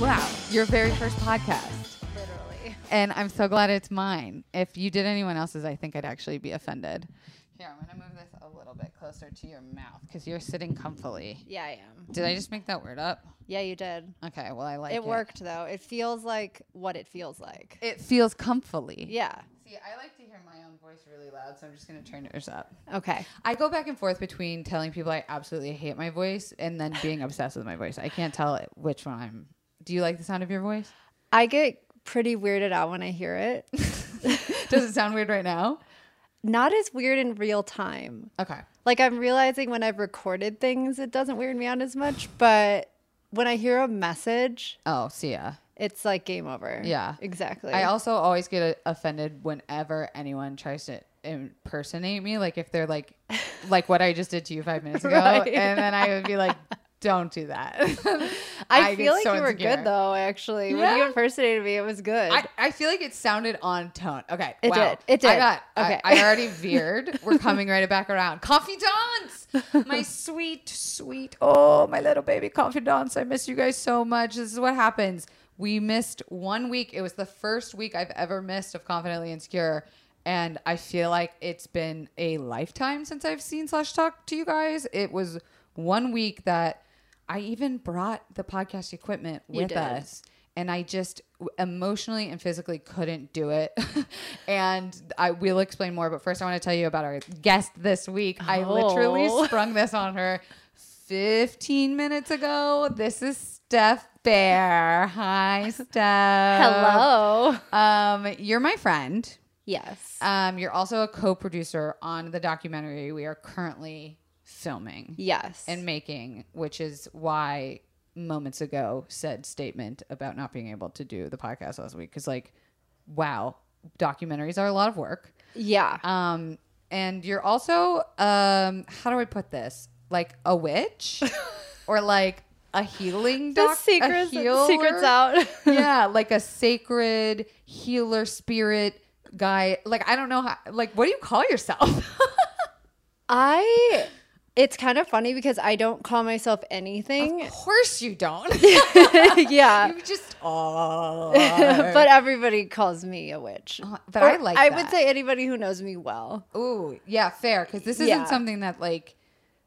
Wow, your very first podcast. Literally. And I'm so glad it's mine. If you did anyone else's, I think I'd actually be offended. Here, I'm going to move this a little bit closer to your mouth because you're sitting comfily. Yeah, I am. Did I just make that word up? Yeah, you did. Okay, well, I like it. it worked though. It feels like what it feels like. It feels comfily. Yeah. See, I like to hear my own voice really loud, so I'm just going to turn yours up. Okay. I go back and forth between telling people I absolutely hate my voice and then being obsessed with my voice. I can't tell which one I'm. Do you like the sound of your voice? I get pretty weirded out when I hear it. Does it sound weird right now? Not as weird in real time. Okay. Like I'm realizing when I've recorded things, it doesn't weird me out as much. But when I hear a message, Oh, see ya. it's like game over. Yeah. Exactly. I also always get uh, offended whenever anyone tries to impersonate me. Like if they're like, like what I just did to you five minutes ago, Right. and then I would be like, "Don't do that." I, get feel like so you were insecure. good though, actually. When you impersonated me, it was good. I, I feel like it sounded on tone. Okay. It wow. did. It I did. got. Okay. I, I already veered. We're coming right back around. Confidants, my sweet, sweet. Oh, my little baby confidants. I miss you guys so much. This is what happens. We missed one week. It was the first week I've ever missed of Confidently Insecure. And I feel like it's been a lifetime since I've seen slash talk to you guys. It was one week that I even brought the podcast equipment You with did. us and I just w- emotionally and physically couldn't do it. and I will explain more, but first I want to tell you about our guest this week. I literally Oh. sprung this on her 15 minutes ago. This is Steph Baer. Hi, Steph. Hello. Um, you're my friend. Yes. Um, you're also a co-producer on the documentary we are currently filming yes. and making, which is why moments ago said statement about not being able to do the podcast last week. Cause like, wow, documentaries are a lot of work. yeah. Um, and you're also, um, how do I put this? Like a witch or like a healing the doc, a secrets, healer? secrets out. yeah, like a sacred healer spirit guy. Like, I don't know how, like, what do you call yourself? I it's kind of funny because I don't call myself anything. of course you don't. yeah. you just, oh. but everybody calls me a witch. Uh, but Or I like I that. would say anybody who knows me well. Ooh, yeah, fair. Because this isn't Yeah. something that like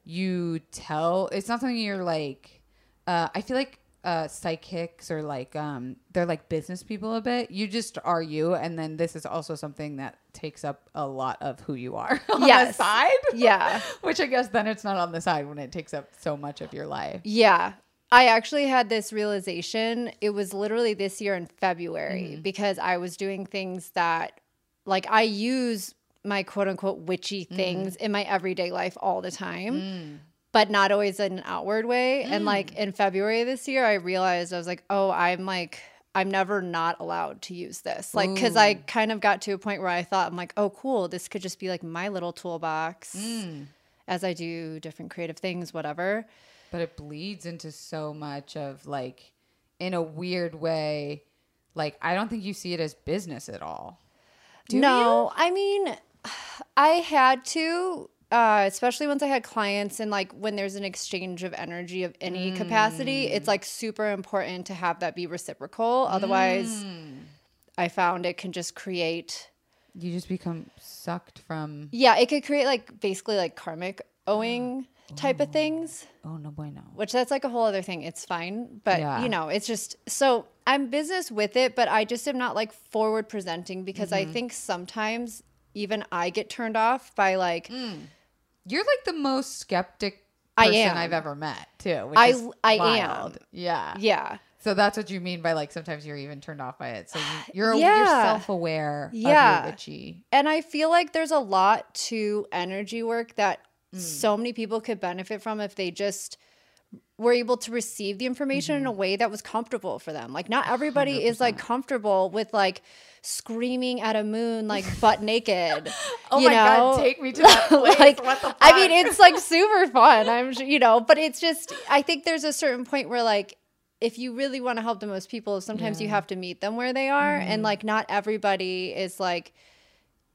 you tell. It's not something you're like. Uh, I feel like uh, psychics or like um, they're like business people a bit. You just are you, and then this is also something that takes up a lot of who you are on the Yes. side. Yeah. Which I guess then it's not on the side when it takes up so much of your life. Yeah. I actually had this realization. It was literally this year in February Mm-hmm. because I was doing things that, like, I use my quote unquote witchy Mm-hmm. things in my everyday life all the time, Mm. But not always in an outward way. And, like, in February this year, I realized I was like, oh, I'm like, I'm never not allowed to use this. Like, cause I kind of got to a point where I thought, I'm like, oh, cool, this could just be like my little toolbox Mm. as I do different creative things, whatever. But it bleeds into so much of like, in a weird way. Like I don't think you see it as business at all. Do no, I mean, I had to, uh, especially once I had clients and like when there's an exchange of energy of any capacity, it's like super important to have that be reciprocal. Otherwise, I found it can just create, You just become sucked from. yeah, it could create like basically like karmic owing type of things. Oh no bueno. which that's like a whole other thing. It's fine, but Yeah. you know, it's just so I'm business with it, but I just am not like forward presenting because Mm-hmm. I think sometimes even I get turned off by like You're like the most skeptic I person am. I've ever met too. I- I wild. am. Yeah. yeah. So that's what you mean by like sometimes you're even turned off by it. So you, you're Yeah. you're self aware. Yeah. Witchy. And I feel like there's a lot to energy work that Mm. so many people could benefit from if they just were able to receive the information Mm-hmm. in a way that was comfortable for them. Like not everybody is like comfortable with like screaming at a moon like butt naked. Oh you my know? god, take me to that place. like I mean, it's like super fun. I'm you know, but it's just I think there's a certain point where like if you really want to help the most people, sometimes you have to meet them where they are, Mm-hmm. and like not everybody is like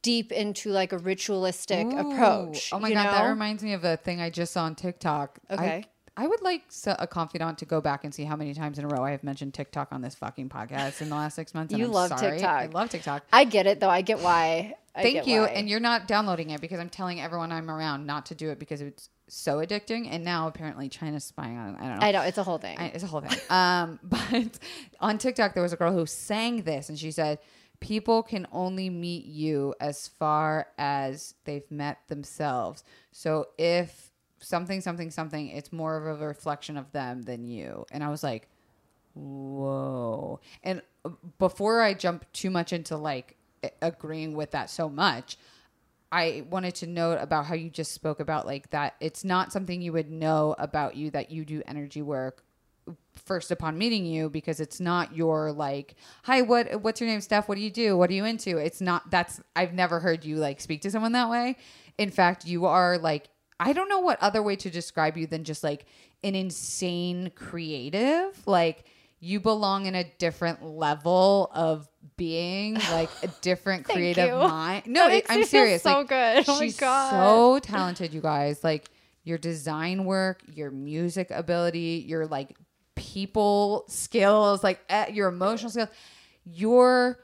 deep into like a ritualistic Ooh. approach. Oh my god, that reminds me of a thing I just saw on TikTok. Okay. I would like a confidant to go back and see how many times in a row I have mentioned TikTok on this fucking podcast in the last six months. You I'm love sorry. TikTok. I love TikTok. I get it though. I get why. I Thank get you. why. And you're not downloading it because I'm telling everyone I'm around not to do it because it's so addicting. And now apparently China's spying on it. I don't know. I know it's a whole thing. I, it's a whole thing. Um, but on TikTok, there was a girl who sang this, and she said, "People can only meet you as far as they've met themselves. So if something, something, something, it's more of a reflection of them than you." And I was like, "Whoa!" And uh, before I jump too much into like agreeing with that so much. I wanted to note about how you just spoke about like that it's not something you would know about you that you do energy work first upon meeting you because it's not your like hi what what's your name Steph what do you do what are you into it's not that's I've never heard you like speak to someone that way in fact you are like I don't know what other way to describe you than just like an insane creative like you belong in a different level of being like a different creative you. mind no it- I'm serious so like, good. Oh my she's God. so talented you guys like your design work your music ability your like people skills like eh, your emotional skills your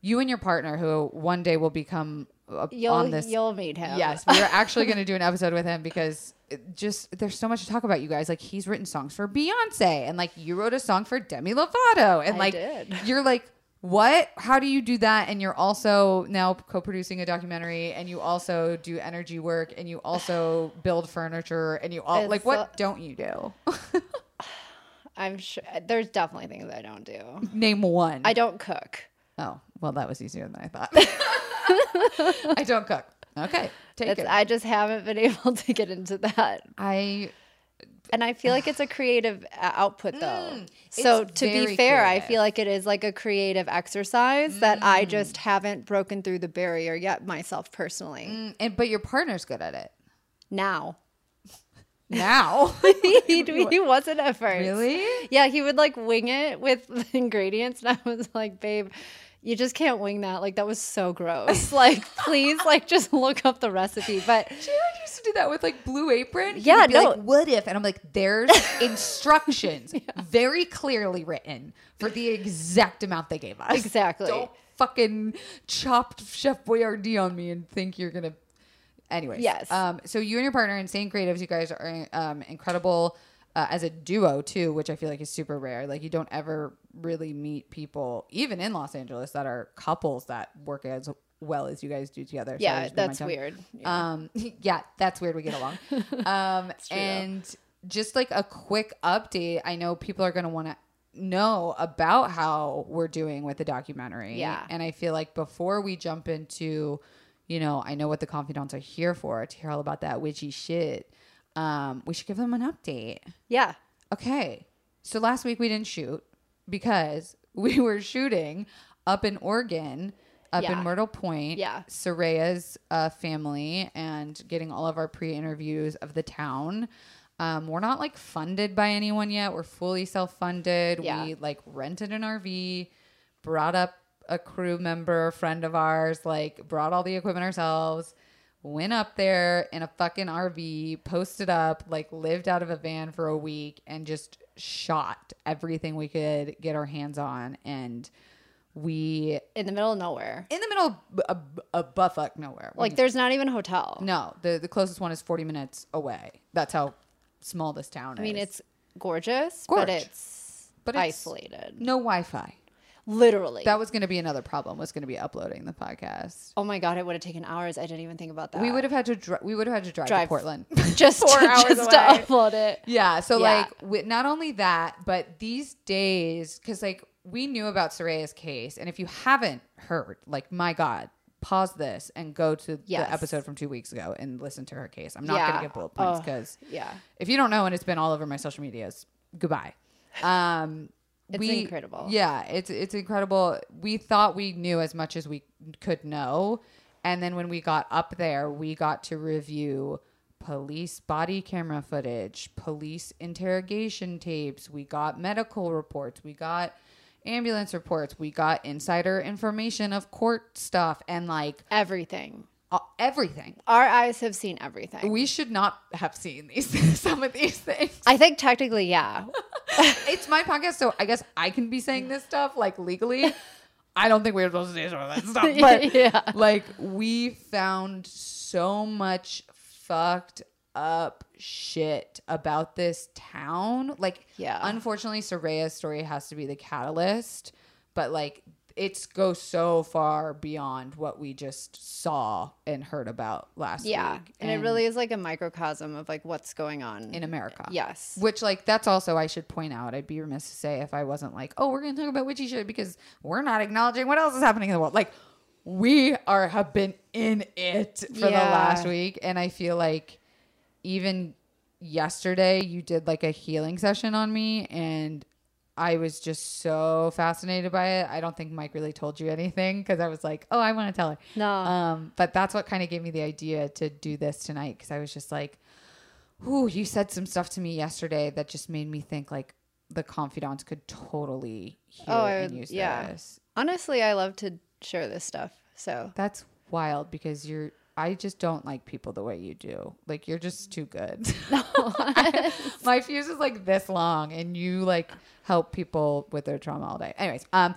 you and your partner who one day will become you'll on this you'll meet him. Yes, we are actually going to do an episode with him because just there's so much to talk about, you guys. Like he's written songs for Beyonce, and like you wrote a song for Demi Lovato, and I like did. you're like, what? How do you do that? And you're also now co-producing a documentary, and you also do energy work, and you also build furniture, and you all It's like what so- don't you do? I'm sure there's definitely things I don't do. Name one. I don't cook. Oh, well, that was easier than I thought. I don't cook. Okay, take it. I just haven't been able to get into that. I And I feel like it's a creative uh, output though. Mm, so to be fair, I feel like it is like a creative exercise that Mm. I just haven't broken through the barrier yet myself personally. Mm, and but your partner's good at it Now. now. he, he wasn't at first. really? Yeah, he would like wing it with the ingredients, and I was like, "Babe, you just can't wing that. Like that was so gross. Like, please, like just look up the recipe." But Jared used to do that with like Blue Apron. He Yeah, be no. Like, what if? And I'm like, there's instructions very clearly written for the exact amount they gave us. Exactly. Don't fucking chop Chef Boyardee on me and think you're gonna. Anyways. Yes. Um. So you and your partner, Insane Creatives, you guys are um incredible. Uh, as a duo too, which I feel like is super rare. Like you don't ever really meet people, even in Los Angeles, that are couples that work as well as you guys do together. Yeah, my that's weird. Yeah. Um, yeah, that's weird. We get along. Um, though. and just like a quick update, I know people are going to want to know about how we're doing with the documentary. Yeah. And I feel like before we jump into, you know, I know what the confidants are here for to hear all about that witchy shit. Um, we should give them an update. yeah. Okay. So last week we didn't shoot because we were shooting up in Oregon, up Yeah. in Myrtle Point. Yeah. Saraya's uh, family and getting all of our pre interviews of the town. Um, we're not like funded by anyone yet. We're fully self funded. Yeah. We like rented an RV, brought up a crew member, a friend of ours, like brought all the equipment ourselves went up there in a fucking RV, posted up, like lived out of a van for a week and just shot everything we could get our hands on. And we, In the middle of nowhere. in the middle of a, a buttfuck nowhere. Like there's not even a hotel. no, the, the closest one is 40 minutes away. That's how small this town is. I mean, it's gorgeous, Gorge. but it's But it's- isolated. no Wi Fi. Literally. That was going to be another problem, was going to be uploading the podcast. oh my god, it would have taken hours. I didn't even think about that. We would have had to dri- we would have had to drive, to Portland. just four to, hours just to upload it. Yeah. So Yeah. like, not only that, but these days, because like we knew about Saraya's case, and if you haven't heard, like, my God, pause this and go to Yes. the episode from two weeks ago and listen to her case. I'm not Yeah. gonna get bullet points Oh. because Yeah. if you don't know and it's been all over my social medias, goodbye. Um, It's we- incredible. Yeah, it's it's incredible. We thought we knew as much as we could know, and then when we got up there, we got to review police body camera footage, police interrogation tapes. We got medical reports. We got ambulance reports. We got insider information of court stuff, and like Everything. Uh, everything. Our eyes have seen everything. We should not have seen these some of these things. I think technically, yeah. it's my podcast, so I guess I can be saying this stuff like legally. I don't think we were supposed to say some of that stuff, but Yeah. like we found so much fucked up shit about this town. Like, Yeah. unfortunately, Saraya's story has to be the catalyst, but like it's goes so far beyond what we just saw and heard about last Yeah. week. And, it really is like a microcosm of like what's going on. in America. yes. Which, like, that's also, I should point out, I'd be remiss to say if I wasn't like, oh, we're going to talk about witchy shit because we're not acknowledging what else is happening in the world. Like, we are, have been in it for the last week. And I feel like even yesterday, you did like a healing session on me. And I was just so fascinated by it. I don't think Mike really told you anything because I was like, oh, I want to tell her. No. Um, but that's what kind of gave me the idea to do this tonight because I was just like, Ooh, you said some stuff to me yesterday that just made me think like the confidants could totally hear Oh, and would- use yeah. this. Honestly, I love to share this stuff. So That's wild because you're. I just don't like people the way you do. Like you're just too good. My fuse is like this long, and you like help people with their trauma all day. Anyways, um,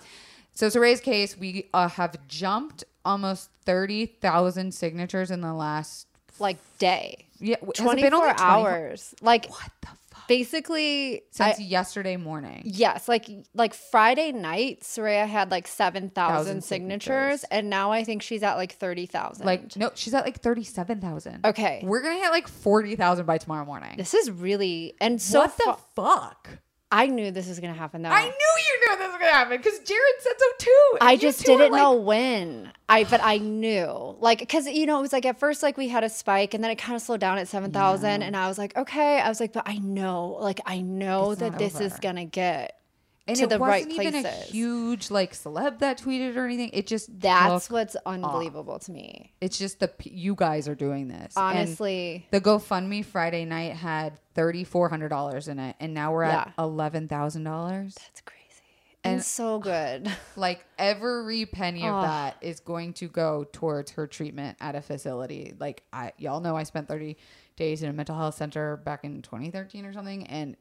so a case. We uh, have jumped almost thirty thousand signatures in the last like day. yeah. has it Twenty been only four 24 hours. Like What the? Basically Since I- yesterday morning. Yes, like like Friday night, Saraya had like seven thousand signatures, and now I think she's at like thirty thousand. Like no, she's at like thirty-seven thousand. Okay. we're gonna hit like forty thousand by tomorrow morning. this is really and so what the fa- fuck? I knew this was gonna happen though. I knew you knew this was gonna happen because Jared said so too. I just didn't like- know when. I but I knew like because you know it was like at first like we had a spike and then it kind of slowed down at seven thousand and I was like okay I was like but I know like I know It's that this is gonna get and to it the right wasn't even a huge like celeb that tweeted or anything. It just that's what's unbelievable to me It's just the you guys are doing this. And honestly. the GoFundMe Friday night had thirty four hundred dollars in it, and now we're at eleven thousand dollars. That's crazy and, And- so good. Like every penny of that is going to go towards her treatment at a facility. Like I, y'all know, I spent thirty days in a mental health center back in twenty thirteen or something, and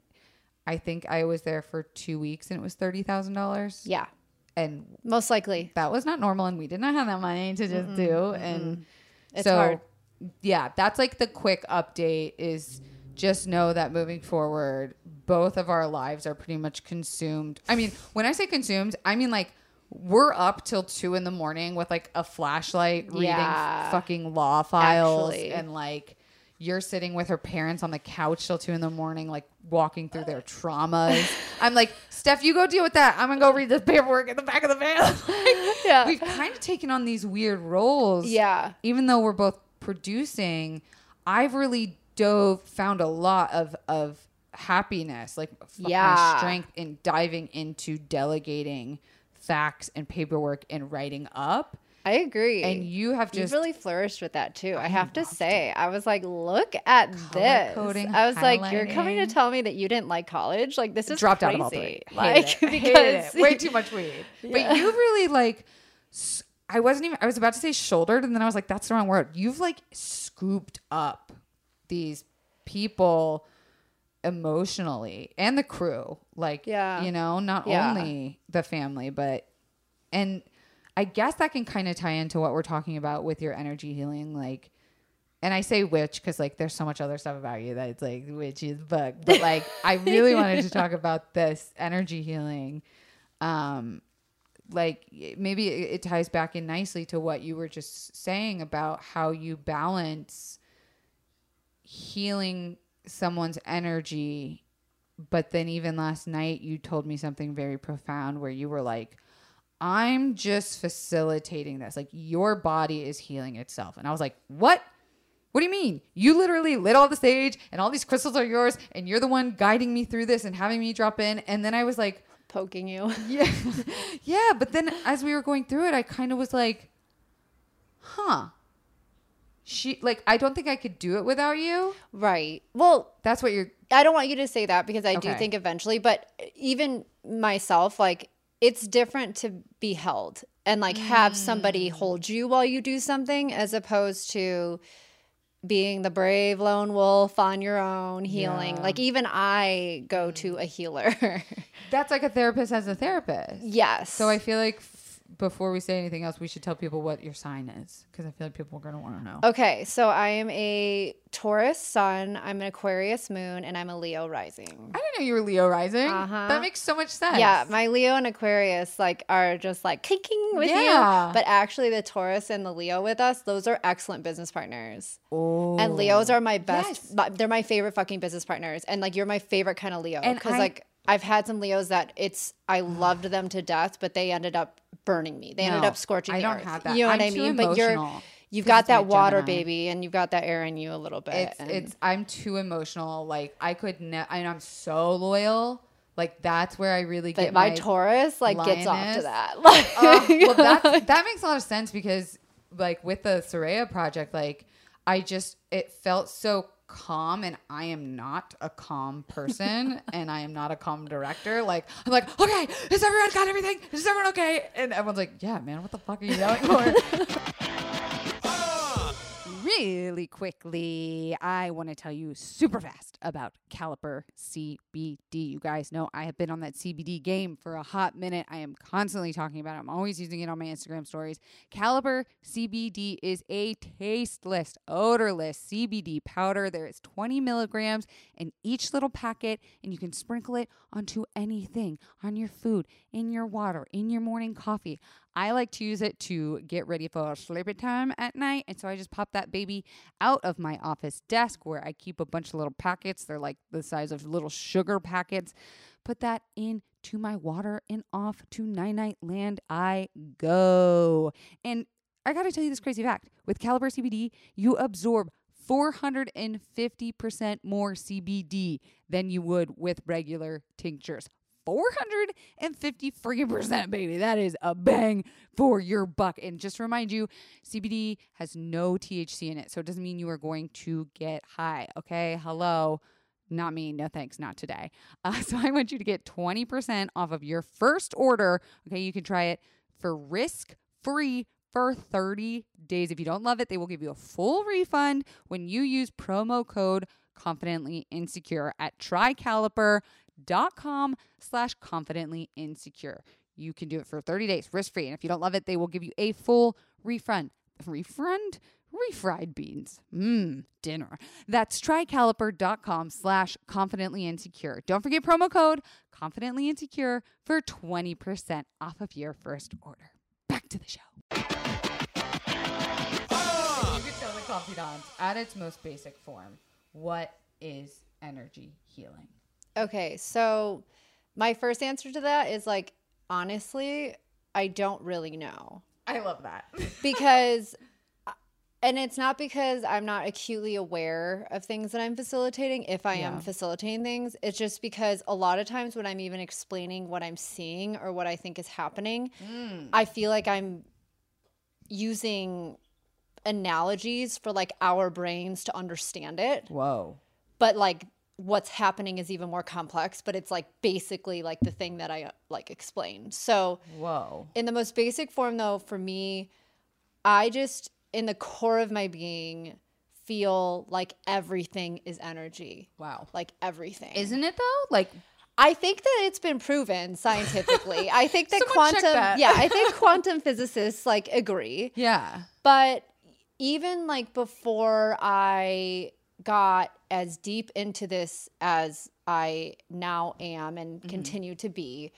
I think I was there for two weeks, and it was thirty thousand dollars. Yeah, and most likely. that was not normal, and we did not have that money to just mm-hmm, do. Mm-hmm. And It's so, hard. yeah, that's like the quick update. Is just know that moving forward, both of our lives are pretty much consumed. I mean, when I say consumed, I mean like we're up till two in the morning with like a flashlight reading Yeah. fucking law files Actually. and like you're sitting with her parents on the couch till two in the morning, like walking through their traumas. I'm like, Steph, you go deal with that. I'm gonna go read the paperwork in the back of the van. Like, Yeah. We've kind of taken on these weird roles. Yeah. Even though we're both producing, I've really dove found a lot of of happiness, like Yeah. strength in diving into delegating facts and paperwork and writing up. I agree. And you have you just really flourished with that too. I, have to say, I was like, look at this. coding, I was like, you're coming to tell me that you didn't like college? Like this is dropped crazy. out of all three. Like it. Because it. way too much weed. Yeah. But you really like. I wasn't even. I was about to say shouldered, and then I was like, "That's the wrong word." You've like scooped up these people emotionally and the crew. Like, Yeah. you know, not Yeah. only the family, but and I guess that can kind of tie into what we're talking about with your energy healing, like. And I say witch because like there's so much other stuff about you that it's like witch is bug. But like I really wanted to talk about this energy healing. Um like maybe it, it ties back in nicely to what you were just saying about how you balance healing someone's energy but then even last night you told me something very profound where you were like i'm just facilitating this like your body is healing itself and i was like what what do you mean? You literally lit all the sage and all these crystals are yours and you're the one guiding me through this and having me drop in. And then I was like, poking you. yeah. yeah. But then as we were going through it, I kind of was like, huh. She, like, I don't think I could do it without you. Right. Well, That's what you're, I don't want you to say that because I do think eventually, but even myself, like it's different to be held and like have somebody mm. hold you while you do something as opposed to being the brave lone wolf on your own healing. Yeah. Like even I go to mm. a healer. That's like a therapist as a therapist. yes. So I feel like before we say anything else, we should tell people what your sign is because I feel like people are going to want to know. Okay, so I am a Taurus sun, I'm an Aquarius moon, and I'm a Leo rising. I didn't know you were Leo rising. Uh-huh. That makes so much sense. Yeah, my Leo and Aquarius like are just like kicking with Yeah. you. But actually the Taurus and the Leo with us, those are excellent business partners. oh. And Leos are my best Yes. my- they're my favorite fucking business partners. And like you're my favorite kind of Leo. Because like I've had some Leos that it's I loved them to death, but they ended up burning me. They ended up scorching I don't earth. have that. You know I'm what I mean? But you're you've got that water Gemini. baby and you've got that air in you a little bit. It's it's I'm too emotional. Like I could ne- and I'm so loyal. Like that's where I really get my, my Taurus like gets off to that. Like, Uh, well, that that makes a lot of sense because, like, with the Saraya project, like, I just it felt so calm, and I am not a calm person, and I am not a calm director. Like, I'm like, okay, has everyone got everything? Is everyone okay? And everyone's like, yeah, man, what the fuck are you yelling for? Really quickly, I want to tell you super fast about Caliper CBD. You guys know I have been on that CBD game for a hot minute. I am constantly talking about it. I'm always using it on my Instagram stories. Caliper CBD is a tasteless, odorless CBD powder. There is 20 milligrams in each little packet, and you can sprinkle it onto anything on your food, in your water, in your morning coffee. I like to use it to get ready for sleepy time at night. And so I just pop that baby out of my office desk where I keep a bunch of little packets. They're like the size of little sugar packets. Put that into my water and off to Night Night Land I go. And I got to tell you this crazy fact with Caliper CBD, you absorb 450% more CBD than you would with regular tinctures. 450 freaking percent, baby. That is a bang for your buck. And just remind you, CBD has no THC in it. So it doesn't mean you are going to get high. Okay. Hello. Not me. No thanks. Not today. Uh, so I want you to get 20% off of your first order. Okay. You can try it for risk free for 30 days. If you don't love it, they will give you a full refund when you use promo code confidently insecure at trycaliper.com slash confidently insecure. You can do it for 30 days, risk free. And if you don't love it, they will give you a full refund. Refund? Refried beans. Mmm, dinner. That's trycaliper.com slash confidently insecure. Don't forget promo code confidently insecure for 20% off of your first order. Back to the show. Confidant at its most basic form. What is energy healing? Okay, so my first answer to that is like honestly, I don't really know I love that. because uh, and it's not because I'm not acutely aware of things that I'm facilitating if I Yeah. am facilitating things. It's just because a lot of times when I'm even explaining what I'm seeing or what I think is happening, mm. I feel like I'm using analogies for like our brains to understand it Whoa. but like what's happening is even more complex but it's like basically like the thing that i like explained so Whoa. in the most basic form though for me i just in the core of my being feel like everything is energy Wow. like everything Isn't it though? Like, i think that it's been proven scientifically i think that quantum that. yeah i think quantum physicists like agree yeah. but even like before I got as deep into this as I now am and mm-hmm. continue to be,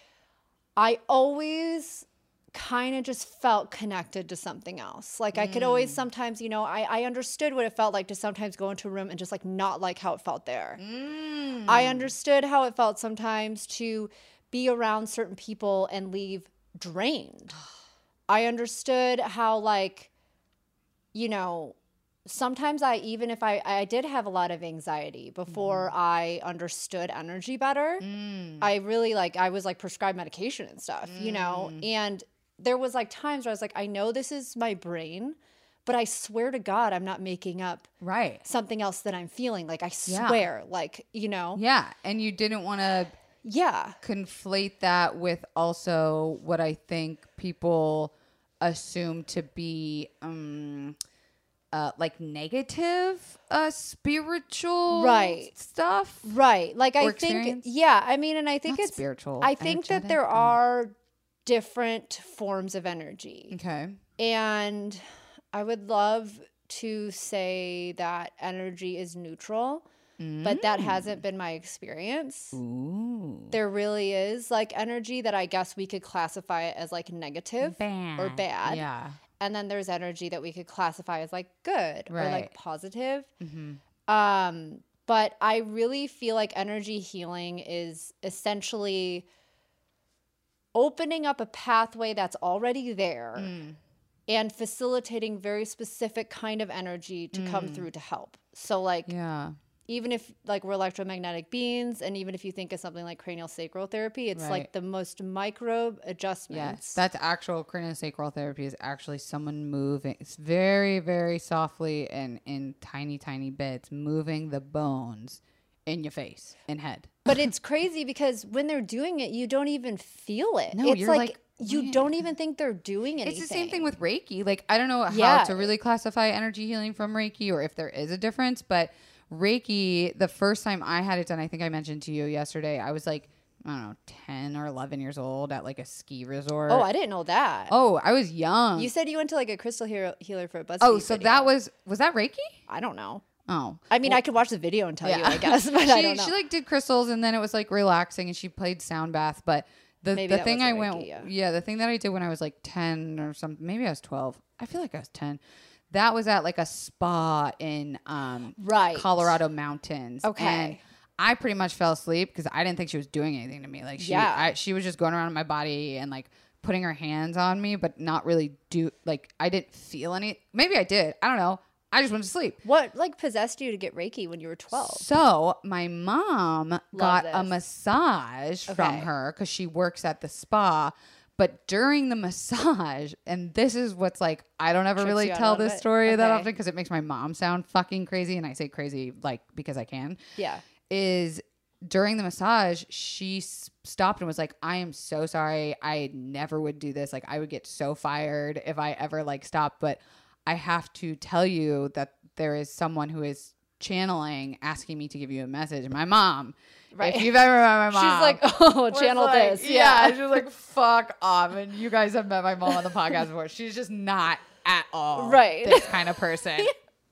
I always kind of just felt connected to something else. Like I could always mm. sometimes, you know, I, I understood what it felt like to sometimes go into a room and just like not like how it felt there. I mm. understood how it felt sometimes to be around certain people and leave drained. I understood how like you know, sometimes I even if I I did have a lot of anxiety before mm. I understood energy better. Mm. I really like I was like prescribed medication and stuff, you know. Mm. And there was like times where I was like I know this is my brain, but I swear to god I'm not making up Right. something else that I'm feeling. Like I Yeah. swear, like, you know. Yeah. And you didn't want to Yeah. conflate that with also what I think people assume to be um uh like negative uh spiritual Right. stuff. Right. Like I Or think yeah, I mean and I think Not it's spiritual. I think that there are different forms of energy. Okay. And I would love to say that energy is neutral, but that hasn't been my experience. Ooh. There really is like energy that I guess we could classify it as like negative or bad. Yeah. And then there's energy that we could classify as like good or like positive. Mm-hmm. Um, but I really feel like energy healing is essentially opening up a pathway that's already there Mm. and facilitating very specific kind of energy to come through to help. So like Mm. Yeah. Even if like we're electromagnetic beings and even if you think of something like cranial sacral therapy, it's Right. like the most micro Yes, that's actual craniosacral therapy is actually someone moving. It's very, very softly and in tiny, tiny bits, moving the bones in your face and head. But it's crazy because when they're doing it, you don't even feel it. No, it's you're like, like, you "Man." don't even think they're doing anything. It's the same thing with Reiki. Like I don't know how Yeah. to really classify energy healing from Reiki or if there is a difference, but Reiki, the first time I had it done, I think I mentioned to you yesterday, I was like, I don't know, 10 or 11 years old at like a ski resort. Oh, I didn't know that. Oh, I was young. You said you went to like a crystal hero- healer for a bus. oh, so video. that was was that Reiki? I don't know. Oh. I mean, I could watch the video and tell you, I guess, but she, I don't know. She like did crystals and then it was like relaxing and she played sound bath. But the, Maybe the thing I wasn't went, Reiki, yeah. the thing that I did when I was like 10 or something, maybe I was 12. I feel like I was 10. That was at like a spa in um, Right. Colorado mountains. Okay. And I pretty much fell asleep because I didn't think she was doing anything to me. Like she, Yeah. I, she was just going around my body and like putting her hands on me, but not really do like I didn't feel any. Maybe I did. I don't know. I just went to sleep. what like possessed you to get Reiki when you were 12? So my mom got a this. massage from her because she works at the spa. But during the massage, and this is what's like, I don't ever Trips really you out tell this story that Okay. often because it makes my mom sound fucking crazy. And I say crazy like because I can. Yeah. Is during the massage, she s- stopped and was like, I am so sorry. I never would do this. Like, I would get so fired if I ever like stopped. But I have to tell you that there is someone who is channeling asking me to give you a message. My mom. Right. If you've ever met my mom, She's like, oh, channel like- this. Yeah. Yeah. she was like, fuck off. And you guys have met my mom on the podcast before. She's just not at all Right. this kind of person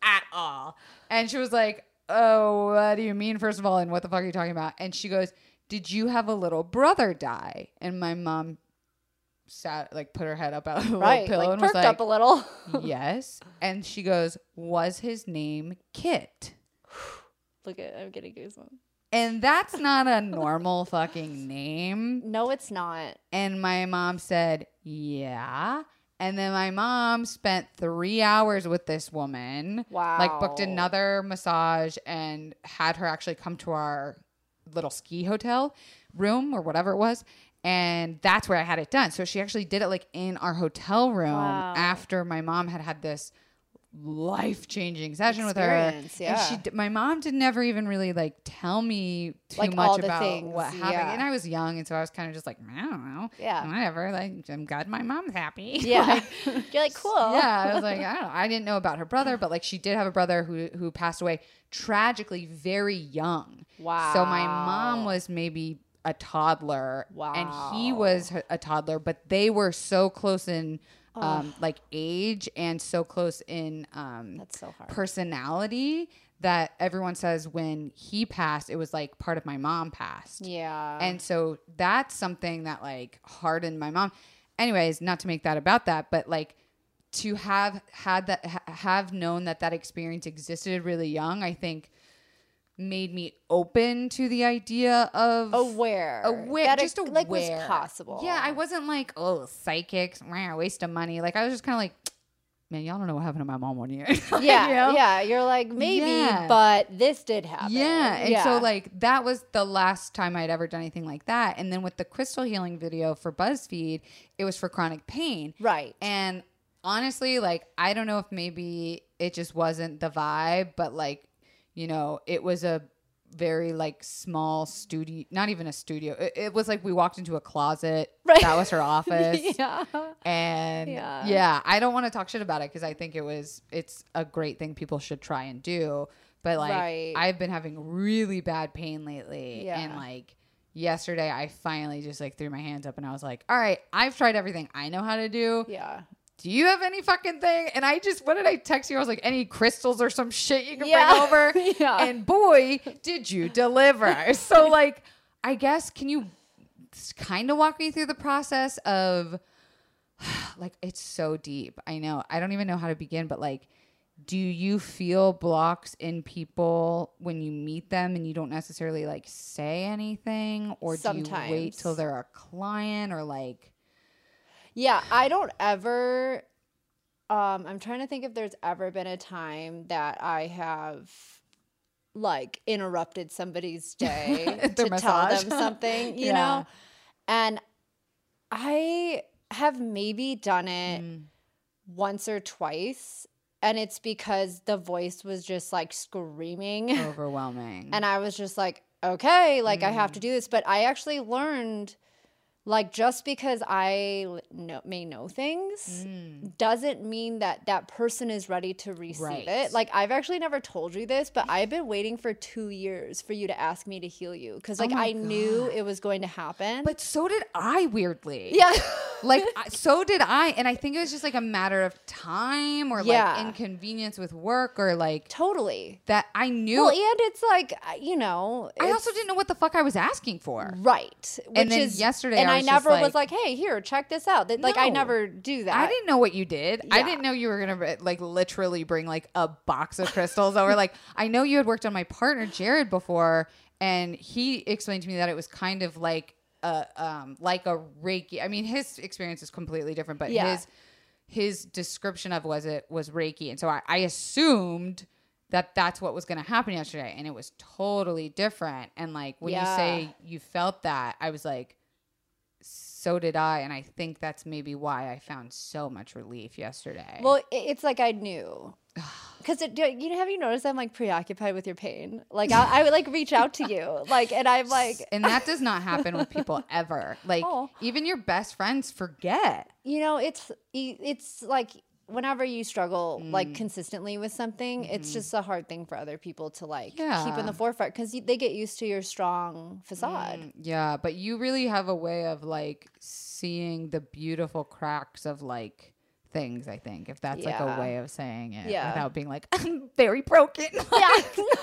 at all. And she was like, oh, what do you mean, first of all? And what the fuck are you talking about? And she goes, did you have a little brother die? And my mom sat, like, put her head up out of the right. pillow Like and was like, up a little. yes. And she goes, was his name Kit? Look at I'm getting goosebumps. And that's not a normal fucking name. No, it's not. And my mom said, Yeah. And then my mom spent three hours with this woman. Wow. Like, booked another massage and had her actually come to our little ski hotel room or whatever it was. And that's where I had it done. So she actually did it like in our hotel room Wow. after my mom had had this life changing session with her. Yeah. And she, my mom did never even really like tell me too Like, much about things, what happened. yeah. And I was young, and so I was kind of just like, I don't know, Yeah. whatever. Like, I'm glad my mom's happy. Yeah. Like, You're like, cool. yeah, I was like, I don't know. I didn't know about her brother, but like she did have a brother who who passed away tragically very young. Wow. So my mom was maybe a toddler, Wow. and he was a toddler, but they were so close in um, like age and so close in um, That's so hard. personality that everyone says when he passed, it was like part of my mom passed. Yeah. And so that's something that like hardened my mom. Anyways, not to make that about that, but like to have had that ha- have known that that experience existed really young, I think made me open to the idea of aware. aware, That it, just aware. like was possible. Yeah, I wasn't like, oh, psychics, rah, waste of money. Like I was just kind of like, man, y'all don't know what happened to my mom one year. Yeah, You know? yeah. You're like maybe, Yeah. but this did happen. Yeah. And so like that was the last time I'd ever done anything like that. And then with the crystal healing video for BuzzFeed, it was for chronic pain. right. And honestly, like I don't know if maybe it just wasn't the vibe, but like, you know, it was a very like small studio, not even a studio. It, it was like we walked into a closet. Right. That was her office. yeah. And Yeah. yeah, I don't want to talk shit about it because I think it was it's a great thing people should try and do. But like Right. I've been having really bad pain lately. Yeah. And like yesterday I finally just like threw my hands up and I was like, All right, I've tried everything I know how to do. Yeah. Do you have any fucking thing? And I just what did I text you? I was like, any crystals or some shit you can Yeah. bring over? Yeah. And boy, did you deliver. so like I guess can you kind of walk me through the process of like it's so deep. I know. I don't even know how to begin, but like do you feel blocks in people when you meet them and you don't necessarily like say anything or do you wait Sometimes. till they're a client or like Yeah, I don't ever um I'm trying to think if there's ever been a time that I have like interrupted somebody's day to massage. tell them something, you Yeah. know? And I have maybe done it Mm. once or twice and it's because the voice was just like screaming overwhelming. and I was just like, okay, like I Mm. have to do this. But I actually learned, like, just because i know, may know things Mm. doesn't mean that that person is ready to receive Right. it. Like, I've actually never told you this, but I've been waiting for two years for you to ask me to heal you because, like, Oh I knew it was going to happen. but so did I weirdly. yeah. like so did I, and I think it was just like a matter of time or Yeah. like inconvenience with work or like totally. that. I knew. Well, and it's like, you know, I also didn't know what the fuck I was asking for. Right. Which And then is, yesterday and I I, never was like- like, hey, here, check this out. That, Like, I never do that. I didn't know what you did. I didn't know you were gonna like literally bring like a box of crystals over. Like I know you had worked on my partner Jared before, and he explained to me that it was kind of like a um like a Reiki. I mean, his experience is completely different, but Yeah. his his description of was it was Reiki, and so I, I assumed that that's what was going to happen yesterday, and it was totally different. And like when Yeah. you say you felt that, I was like so did I, and I think that's maybe why I found so much relief yesterday. Well, it's like I knew. Because you know, have you noticed I'm like preoccupied with your pain? Like I, I would like reach out to you, like, and I'm like, and that does not happen with people ever. Like Oh. even your best friends forget. you know, it's it's like whenever you struggle Mm. like consistently with something, it's just a hard thing for other people to like keep in Mm-hmm. The forefront because they get used to your strong facade. Mm, yeah, but you really have a way of like seeing the beautiful cracks of like things. I think if that's like a way of saying it, Yeah. without being like I'm very broken. Yeah,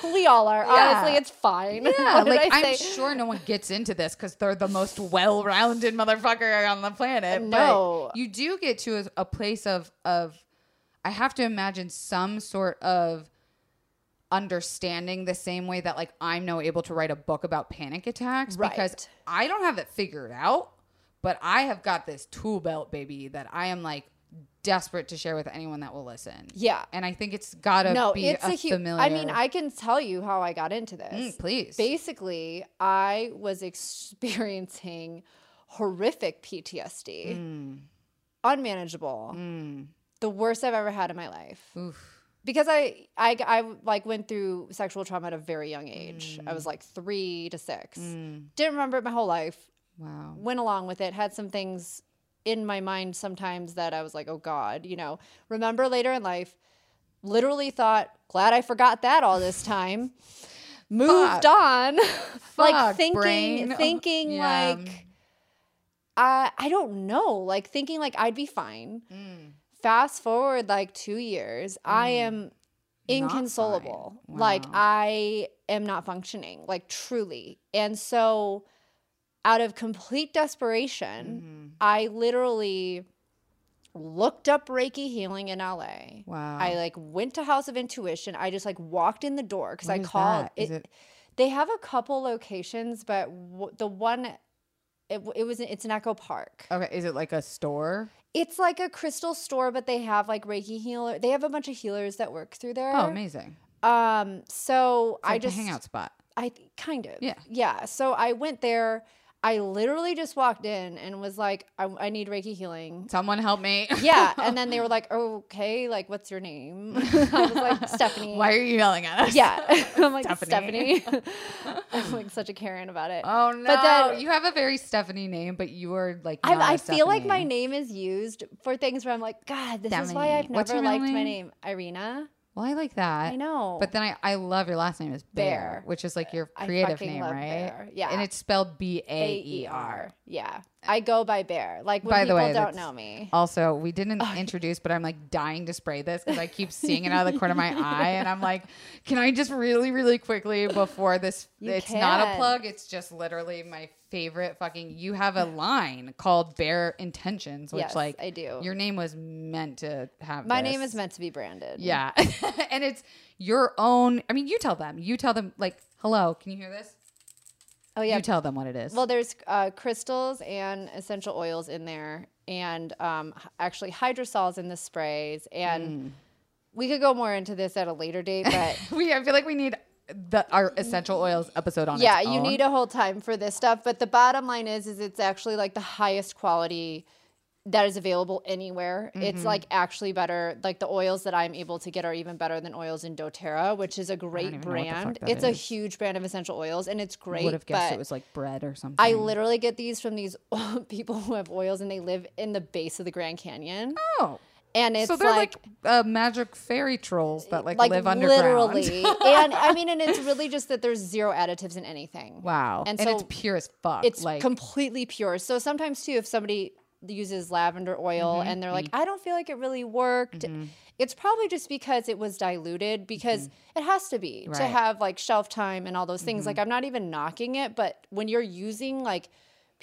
we all are. Yeah. Honestly, it's fine. Yeah, like I'm sure no one gets into this because they're the most well-rounded motherfucker on the planet. No. but you do get to a, a place of of. I have to imagine some sort of understanding the same way that like I'm now able to write a book about panic attacks because I don't have it figured out, but I have got this tool belt, baby, that I am like desperate to share with anyone that will listen. Yeah. And I think it's gotta No, be it's a, a huge. familiar. I mean, I can tell you how I got into this. Mm, please. Basically, I was experiencing horrific PTSD, Mm, unmanageable, mm, the worst I've ever had in my life. oof. Because I, I, I like went through sexual trauma at a very young age. I Mm. was like three to six. Mm, Didn't remember it my whole life. wow. Went along with it. Had some things in my mind sometimes that I was like, oh God, you know. Remember later in life, literally thought, glad I forgot that all this time. Moved Fuck. on. like Fuck, thinking, brain. thinking Yeah. like, I, I don't know, like thinking like I'd be fine. Mm. Fast forward like two years, I am inconsolable. fine. Like I am not functioning, like truly. And so out of complete desperation, Mhm. I literally looked up Reiki healing in LA. Wow. I like went to House of Intuition. I just like walked in the door because I called it, it- They have a couple locations, but w- the one it, it was it's an Echo Park. okay, is it like a store? It's like a crystal store, but they have like Reiki healer. They have a bunch of healers that work through there. Oh, amazing. Um, so It's I like just a hangout spot. I kind of Yeah. yeah. So I went there. I literally just walked in and was like, I, I need Reiki healing. Someone help me. Yeah. And then they were like, okay, like, what's your name? I was like, Stephanie. Why are you yelling at us? Yeah. I'm like, Stephanie. Stephanie. I'm like such a Karen about it. Oh no! But then- you have a very Stephanie name, but you are like. I, not a I feel like my name is used for things where I'm like, God, this is why I've never liked my name? name. Irina. Well, I like that. I know. But then I, I love your last name is Baer, Baer. which is like your creative name, right? Baer. Yeah. And it's spelled B A E R. Yeah. I go by Baer. Like when By the people way, don't know me. Also, we didn't introduce, but I'm like dying to spray this because I keep seeing it out of the corner of my eye, and I'm like, can I just really, really quickly before this? You it's not a plug. It's just literally my favorite fucking. You have a line called Baer Intentions, which Yes, like I do. Your name was meant to have. My name is meant to be branded. Yeah, and it's your own. I mean, you tell them. You tell them like, hello. Can you hear this? Oh yeah. You tell them what it is. Well, there's uh, crystals and essential oils in there, and um, actually hydrosols in the sprays. And Hmm. we could go more into this at a later date, but we. I feel like we need the our essential oils episode on. It. Yeah, its you need a whole time for this stuff. But the bottom line is, is it's actually like the highest quality that is available anywhere. It's Mm-hmm. like actually better. Like the oils that I'm able to get are even better than oils in doTERRA, which is a great even know what the fuck brand. It's a huge brand of essential oils, and it's great. Would have guessed it was like bread or something. I literally get these from these people who have oils and they live in the base of the Grand Canyon. oh, And it's so they're like, like, uh, magic fairy trolls that like, like live underground. literally. and I mean, and it's really just that there's zero additives in anything. wow, and, And it's so pure as fuck. It's like completely pure. So sometimes too, if somebody uses lavender oil Mm-hmm, and they're like, I don't feel like it really worked. It's probably just because it was diluted because it has to be to Mm-hmm. Right. Mm-hmm. have like shelf time and all those things. Like I'm not even knocking it, but when you're using like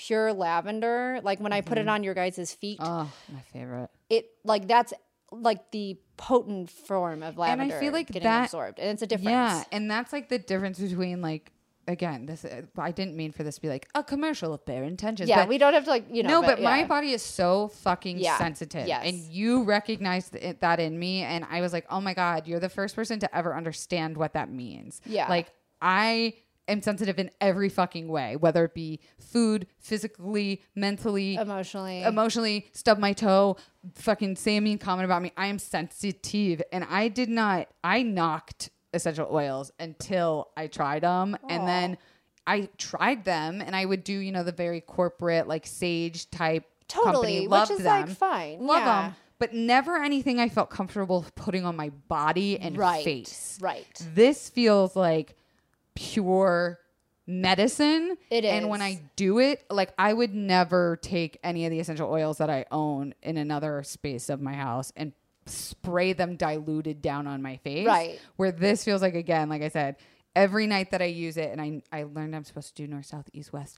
pure lavender, like when I put Mm-hmm. it on your guys' feet, oh, my favorite. it like that's like the potent form of lavender I lavender feel like getting that- absorbed. And it's a difference. Yeah, and that's like the difference between like again, this uh, I didn't mean for this to be like a commercial of Baer Intentions. Yeah, but we don't have to like, you know. no, but, my yeah. body is so fucking Yeah. sensitive, Yes. and you recognized it, that in me, and I was like, oh my god, you're the first person to ever understand what that means. Yeah. like I am sensitive in every fucking way, whether it be food, physically, mentally, emotionally. emotionally stub my toe, fucking say a mean comment about me. I am sensitive, and I did not. I knocked essential oils until I tried them, and then I tried them, and I would do you know the very corporate like sage type Totally, company. which is, them, like, fine. love Yeah. them, but never anything I felt comfortable putting on my body and right. face. Right. This feels like pure medicine. It And when I do it, like I would never take any of the essential oils that I own in another space of my house and spray them diluted down on my face. Right. Where this feels like again, like I said, every night that I use it and I I learned I'm supposed to do north, south, east, west.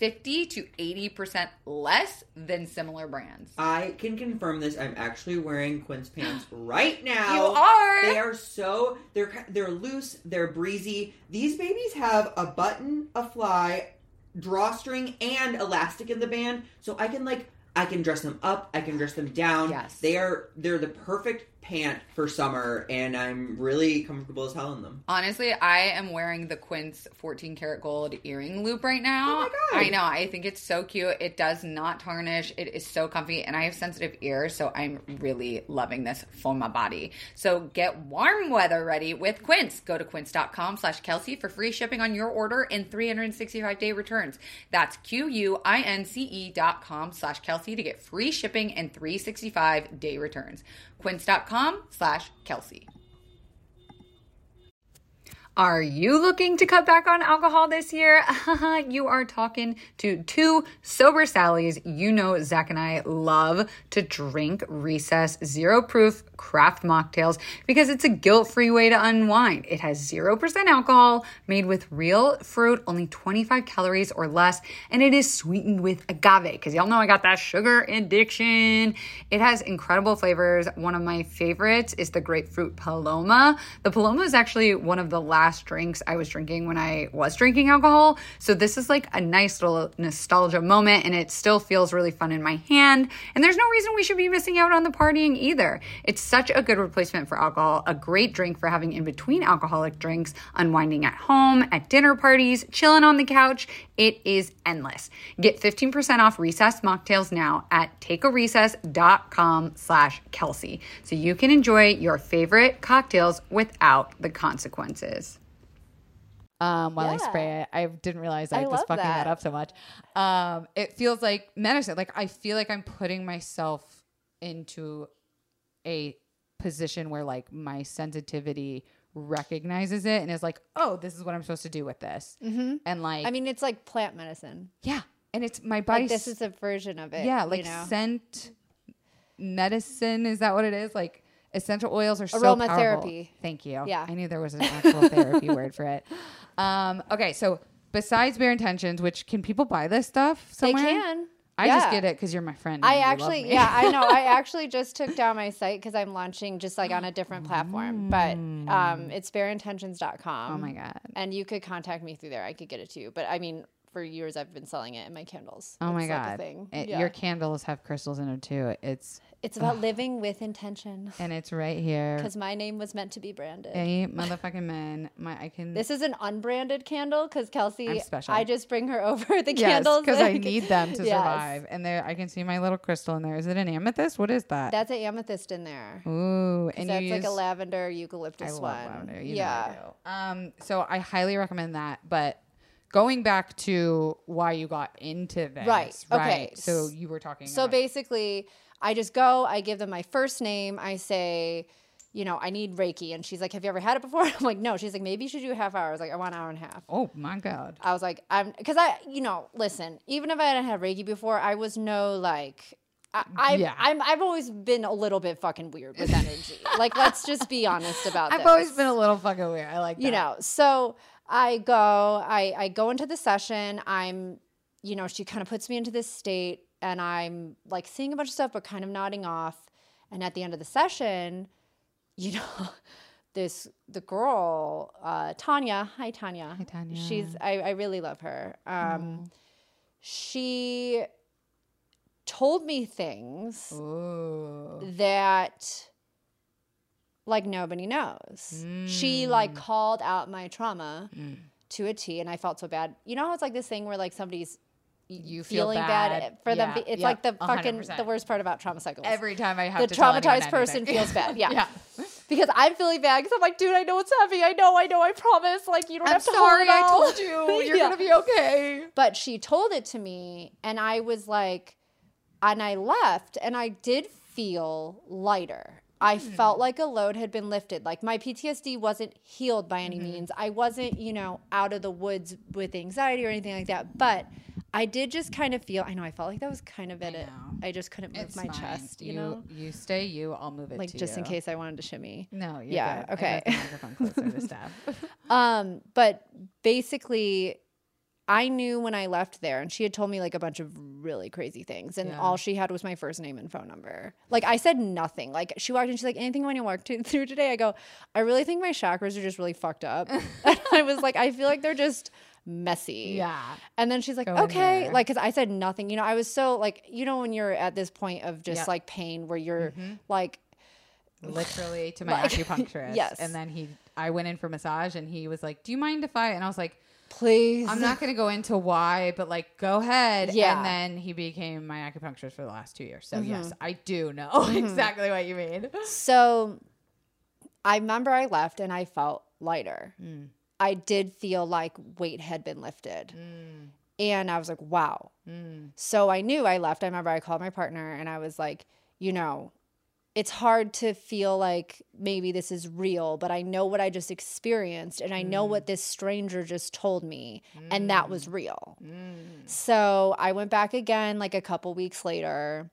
50 to 80% less than similar brands. I can confirm this. I'm actually wearing Quince pants right now. You are? They are so they're they're loose. They're breezy. These babies have a button, a fly, drawstring, and elastic in the band, so I can like I can dress them up. I can dress them down. Yes. they are they're the perfect pant for summer, and I'm really comfortable as hell in them. Honestly, I am wearing the Quince 14 karat gold earring loop right now. Oh my God. I know. I think it's so cute. It does not tarnish. It is so comfy, and I have sensitive ears, so I'm really loving this for my body. So get warm weather ready with Quince. Go to quince.com slash Kelsey for free shipping on your order and 365 day returns. That's Q U I N C E dot com slash Kelsey to get free shipping and 365 day returns. Quince.com slash Kelsey. Are you looking to cut back on alcohol this year? you are talking to two sober Sallys. You know, Zach and I love to drink recess zero proof craft mocktails because it's a guilt free way to unwind. It has 0% alcohol, made with real fruit, only 25 calories or less, and it is sweetened with agave because y'all know I got that sugar addiction. It has incredible flavors. One of my favorites is the grapefruit Paloma. The Paloma is actually one of the last drinks I was drinking when I was drinking alcohol. So this is like a nice little nostalgia moment and it still feels really fun in my hand. And there's no reason we should be missing out on the partying either. It's such a good replacement for alcohol, a great drink for having in between alcoholic drinks, unwinding at home, at dinner parties, chilling on the couch. It is endless. Get 15% off recess mocktails now at takearecess.com slash Kelsey. So you can enjoy your favorite cocktails without the consequences. Um, while I spray it. I didn't realize I, I was fucking that. that. up so much. Um, it feels like medicine. Like I feel like I'm putting myself into a position where like my sensitivity recognizes it and is like, oh, this is what I'm supposed to do with this. Mm-hmm. And like, I mean, it's like plant medicine. yeah, and it's my body. Like this is a version of it. yeah, you like know? scent medicine. Is that what it is? Like essential oils are so powerful. Aromatherapy. Thank you. Yeah. I knew there was an actual therapy word for it. Um, okay, so besides Baer Intentions, which can people buy this stuff They can. I just get it because you're my friend. I and you love actually, yeah, I know. I actually just took down my site because I'm launching just like on a different platform. But um, it's baerintentions.com. oh my god. And you could contact me through there. I could get it to you. But I mean, for years I've been selling it in my candles. Oh my It's like god. thing. It- Yeah. Your candles have crystals in them too. It's It's about living with intention. and it's right here. Because my name was meant to be branded. Hey, motherfucking men. My I can. This is an unbranded candle because Kelsey. I just bring her over the yes, candles. because I need them to Yes. survive. And there, I can see my little crystal in there. Is it an amethyst? What is that? That's an amethyst in there. Ooh, and that's like a lavender I eucalyptus love one. lavender. You yeah. I. Um, so I highly recommend that. But going back to why you got into this, Right, okay. Right. So you were talking. So about, basically, I just go, I give them my first name, I say, you know, I need Reiki. And she's like, Have you ever had it before? I'm like, No. She's like, Maybe you should do a half hour. I was like, I want an hour and a half. oh my god. I was like, I'm, because I, you know, listen, even if I hadn't had Reiki before, I was no like, I, I, Yeah. I'm, I've always been a little bit fucking weird with energy. like, let's just be honest about that. I've this. always been a little fucking weird. I like that. you know so i go i i go into the session. I'm you know she kind of puts me into this state and i'm like seeing a bunch of stuff but kind of nodding off. And at the end of the session you know this the girl uh tanya. Hi tanya. Hi, Tanya. she's i, I really love her. Um she told me things Ooh. that like nobody knows. She like mm. called out my trauma mm. to a T and I felt so bad. You know how it's like this thing where like somebody's You feel feeling bad. bad, eh, for them. It's yeah, like the fucking 100%. the worst part about trauma cycles. Every time I have the traumatized person feels bad. Yeah. yeah. Because I'm feeling bad because I'm like, dude, I know it's heavy. I know, I know, I promise. Like, you don't I'm have to sorry. hold it I told you. You're Yeah. gonna be okay. But she told it to me, and I was like, and I left, and I did feel lighter. I felt like a load had been lifted. Like my PTSD wasn't healed by any means. I wasn't, you know, out of the woods with anxiety or anything like that. But I did just kind of feel. I know I felt like that was kind of it. know. I just couldn't move It's my fine. chest. You, know, you stay you. I'll move it. like just in case I wanted to shimmy. No. Yeah, good. Okay. got the microphone closer to Steph. Um, but basically, I knew when I left there, and she had told me like a bunch of really crazy things, and Yeah. all she had was my first name and phone number. Like I said nothing. Like she walked in, she's like, "Anything when you walk to, through today?" I go, "I really think my chakras are just really fucked up." and I was like, "I feel like they're just messy." yeah. And then she's like, Go okay. Like, cause I said nothing. You know, I was so like, you know, when you're at this point of just Yep. like pain where you're Mm-hmm. like, literally to my Like, acupuncturist. yes. And then he, I went in for massage, and he was like, "Do you mind if I?" And I was like, please. "I'm not going to go into why, but like, go ahead." Yeah. And then he became my acupuncturist for the last two years. So Mm-hmm. yes, I do know exactly what you mean. So I remember I left and I felt lighter. Mm. I did feel like weight had been lifted. Mm. And I was like, wow. So I knew I left. I remember I called my partner and I was like, you know, it's hard to feel like maybe this is real, but I know what I just experienced and I know Mm. what this stranger just told me, and that was real. Mm. So I went back again like a couple weeks later,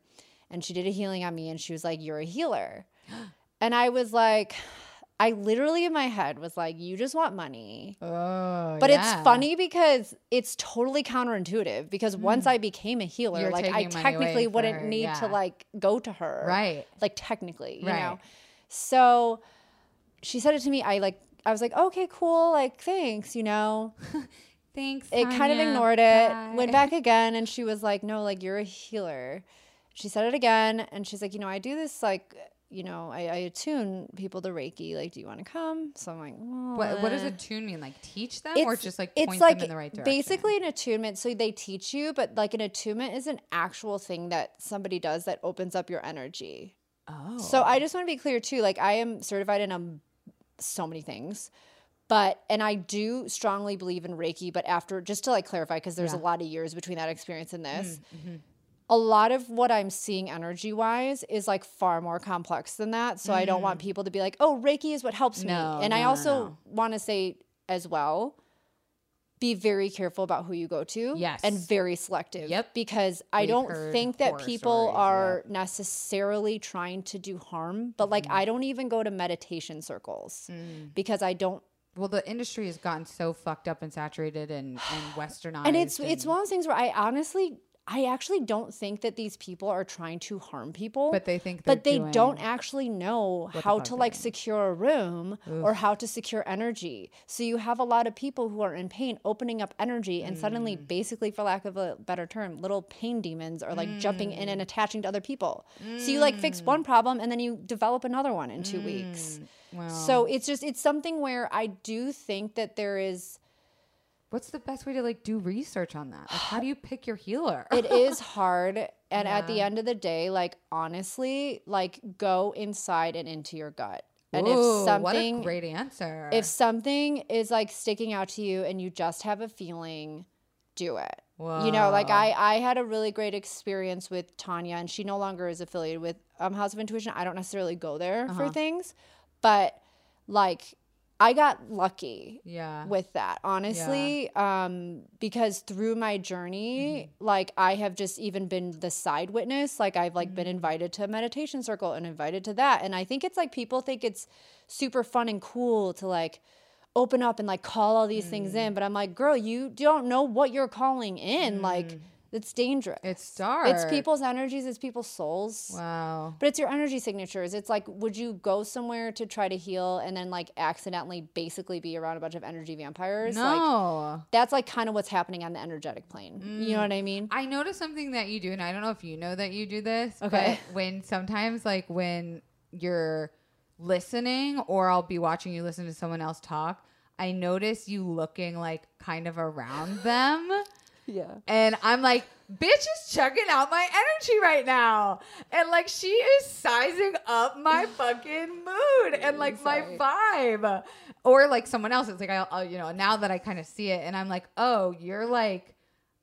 and she did a healing on me, and she was like, You're a healer. and I was like, I literally in my head was like, You just want money. Oh, But yeah. it's funny because it's totally counterintuitive because once hmm. I became a healer, You're like I technically wouldn't her, need yeah. to like go to her. Right. Like technically, you Right. know. So she said it to me. I like I was like, okay, cool, like thanks, you know. Thanks. It kind of ignored it, Bye. went back again, and she was like, no, like you're a healer. She said it again, and she's like, you know, I do this like, you know, I, I attune people to Reiki. Like, do you want to come? So I'm like, well, What, what does eh. attune mean? Like teach them or just like point it's like them in the right direction? basically an attunement. So they teach you, but like an attunement is an actual thing that somebody does that opens up your energy. Oh. So I just want to be clear too. Like I am certified in um, so many things, but and I do strongly believe in Reiki. But after just to like clarify, because there's a lot of years between that experience and this. Mm-hmm. A lot of what I'm seeing energy wise is like far more complex than that. So I don't want people to be like, oh, Reiki is what helps Mm. No, me. And I no, no, also no. want to say as well, be very careful about who you go to. Yes. And very selective. Yep. Because I We've don't think that people stories, are necessarily trying to do harm. But like, I don't even go to meditation circles Mm. because I don't. well, the industry has gotten so fucked up and saturated and, and westernized. And it's it's one of those things where I honestly. I actually don't think that these people are trying to harm people. But they think but they don't actually know how to like secure a room or how to secure energy. So you have a lot of people who are in pain opening up energy and suddenly Mm. basically for lack of a better term, little pain demons are like jumping in Mm. and attaching to other people. So you like fix one problem and then you develop another one in 2 weeks. Mm. Wow. So it's just it's something where I do think that there is What's the best way to like do research on that? Like, how do you pick your healer? it is hard and at the end of the day like honestly like go inside and into your gut and Ooh, if something what a great answer. if something is like sticking out to you and you just have a feeling do it you know like i i had a really great experience with tanya and she no longer is affiliated with um house of intuition i don't necessarily go there Uh-huh. for things but like i got lucky yeah. with that honestly um because through my journey Mm-hmm. like i have just even been the side witness like i've like Mm-hmm. been invited to a meditation circle and invited to that and i think it's like people think it's super fun and cool to like open up and like call all these things Mm. in but i'm like girl you don't know what you're calling in like it's dangerous It's dark. it's people's energies it's people's souls Wow. but it's your energy signatures. It's like, would you go somewhere to try to heal and then like accidentally basically be around a bunch of energy vampires? Like, No. that's like kind of what's happening on the energetic plane. You know what I mean? I noticed something that you do, and I don't know if you know that you do this. Okay. But when sometimes, like when you're listening, or I'll be watching you listen to someone else talk, I notice you looking like kind of around them. Yeah. And I'm like, bitch is chugging out my energy right now. And like, she is sizing up my fucking mood and like my vibe. Or like someone else, it's like, I'll, I'll you know, now that I kind of see it and I'm like, oh, you're like,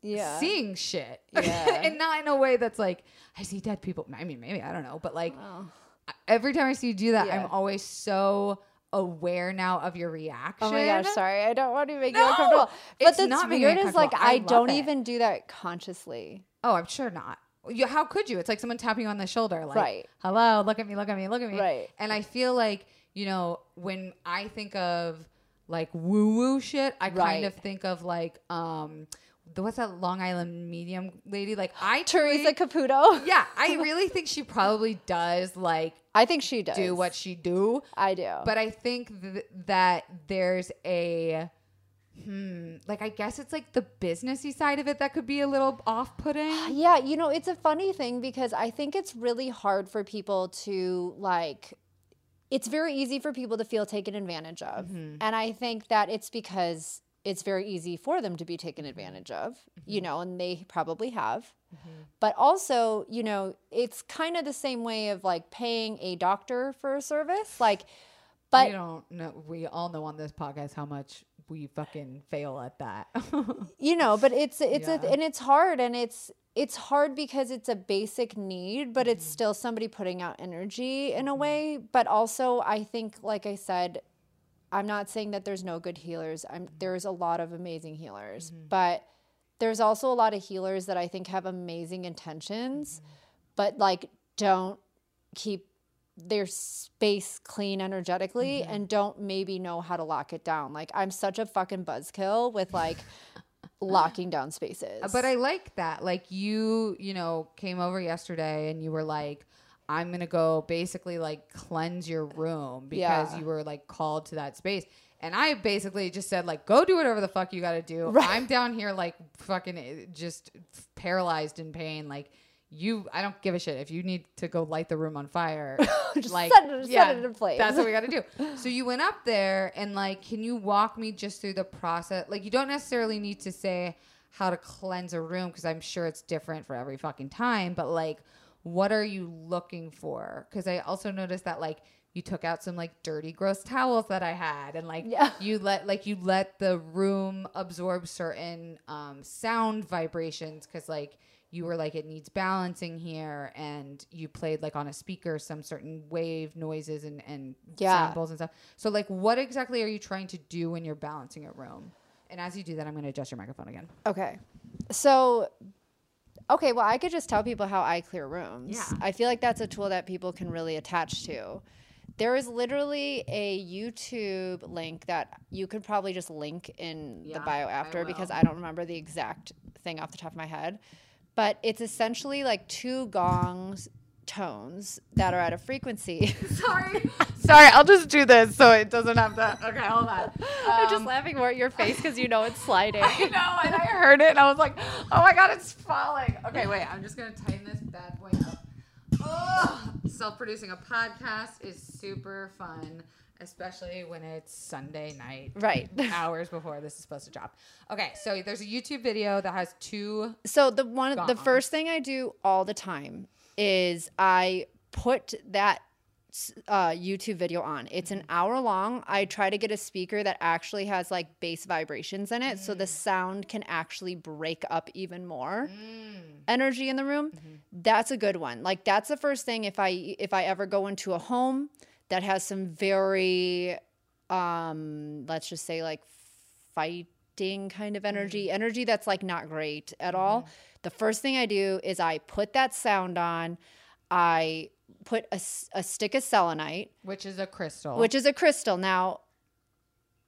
Yeah. seeing shit. Yeah. and not in a way that's like, I see dead people. I mean, maybe, I don't know. But like, every time I see you do that, Yeah. I'm always so aware now of your reaction. Oh my gosh, sorry. I don't want to make you uncomfortable. But it's that's not making me weird is like. I I, don't it. even do that consciously. Oh, I'm sure not. You, how could you? It's like someone tapping you on the shoulder, like, Right. hello, look at me, look at me, look at me. Right. And I feel like, you know, when I think of like woo woo shit, I kind of think of like, um, the, what's that Long Island medium lady? Like, I Teresa really- Caputo. yeah, I really think she probably does like I think she does. do what she do. I do. But I think th- that there's a hmm, like I guess it's like the businessy side of it that could be a little off-putting. Yeah, you know, it's a funny thing because I think it's really hard for people to like it's very easy for people to feel taken advantage of. Mm-hmm. And I think that it's because it's very easy for them to be taken advantage of, you Mm-hmm. know, and they probably have. But also, you know, it's kind of the same way of like paying a doctor for a service. Like, but we don't know. We all know on this podcast how much we fucking fail at that. you know but it's it's Yeah. a, and it's hard and it's it's hard because it's a basic need, but Mm-hmm. it's still somebody putting out energy in a way. But also, I think, like I said, I'm not saying that there's no good healers. I'm there's a lot of amazing healers, Mm-hmm. but there's also a lot of healers that I think have amazing intentions, Mm-hmm. but like don't keep their space clean energetically Mm-hmm. and don't maybe know how to lock it down. Like I'm such a fucking buzzkill with like locking down spaces. But I like that. Like you, you know, came over yesterday and you were like, I'm gonna go basically like cleanse your room because Yeah. you were like called to that space. And I basically just said like, go do whatever the fuck you got to do. Right. I'm down here like fucking eh, just paralyzed in pain. Like you, I don't give a shit if you need to go light the room on fire. Just like set it- set it in flames. That's what we got to do. So you went up there and like, can you walk me just through the process? Like, you don't necessarily need to say how to cleanse a room because I'm sure it's different for every fucking time. But like, what are you looking for? Because I also noticed that like you took out some like dirty, gross towels that I had, and like Yeah. you let like you let the room absorb certain um, sound vibrations because like you were like it needs balancing here and you played like on a speaker some certain wave noises and and Yeah. samples and stuff so like what exactly are you trying to do when you're balancing a room and as you do that i'm going to adjust your microphone again Okay. So, okay, well, I could just tell people how I clear rooms. Yeah. I feel like that's a tool that people can really attach to. There is literally a YouTube link that you could probably just link in Yeah, the bio I after because. I don't remember the exact thing off the top of my head. But it's essentially like two gongs tones that are at a frequency. sorry sorry i'll just do this so it doesn't have to okay hold on I'm just Um, laughing more at your face because you know it's sliding. I know, and I heard it, and I was like, "Oh my god, it's falling." Okay, wait, I'm just gonna tighten this bad boy up. Oh, self-producing a podcast is super fun, especially when it's Sunday night, Right. hours before this is supposed to drop. Okay, so there's a YouTube video that has two. So the one, the first thing I do all the time is I put that uh, YouTube video on. It's an mm-hmm. hour long. I try to get a speaker that actually has like bass vibrations in it, so the mm. sound can actually break up even more mm. energy in the room. Mm-hmm. That's a good one. Like that's the first thing if I if I ever go into a home that has some very um let's just say like fighting kind of energy, mm. energy that's like not great at all. Mm-hmm. The first thing I do is I put that sound on. I put a stick of selenite, Which is a crystal. which is a crystal. Now,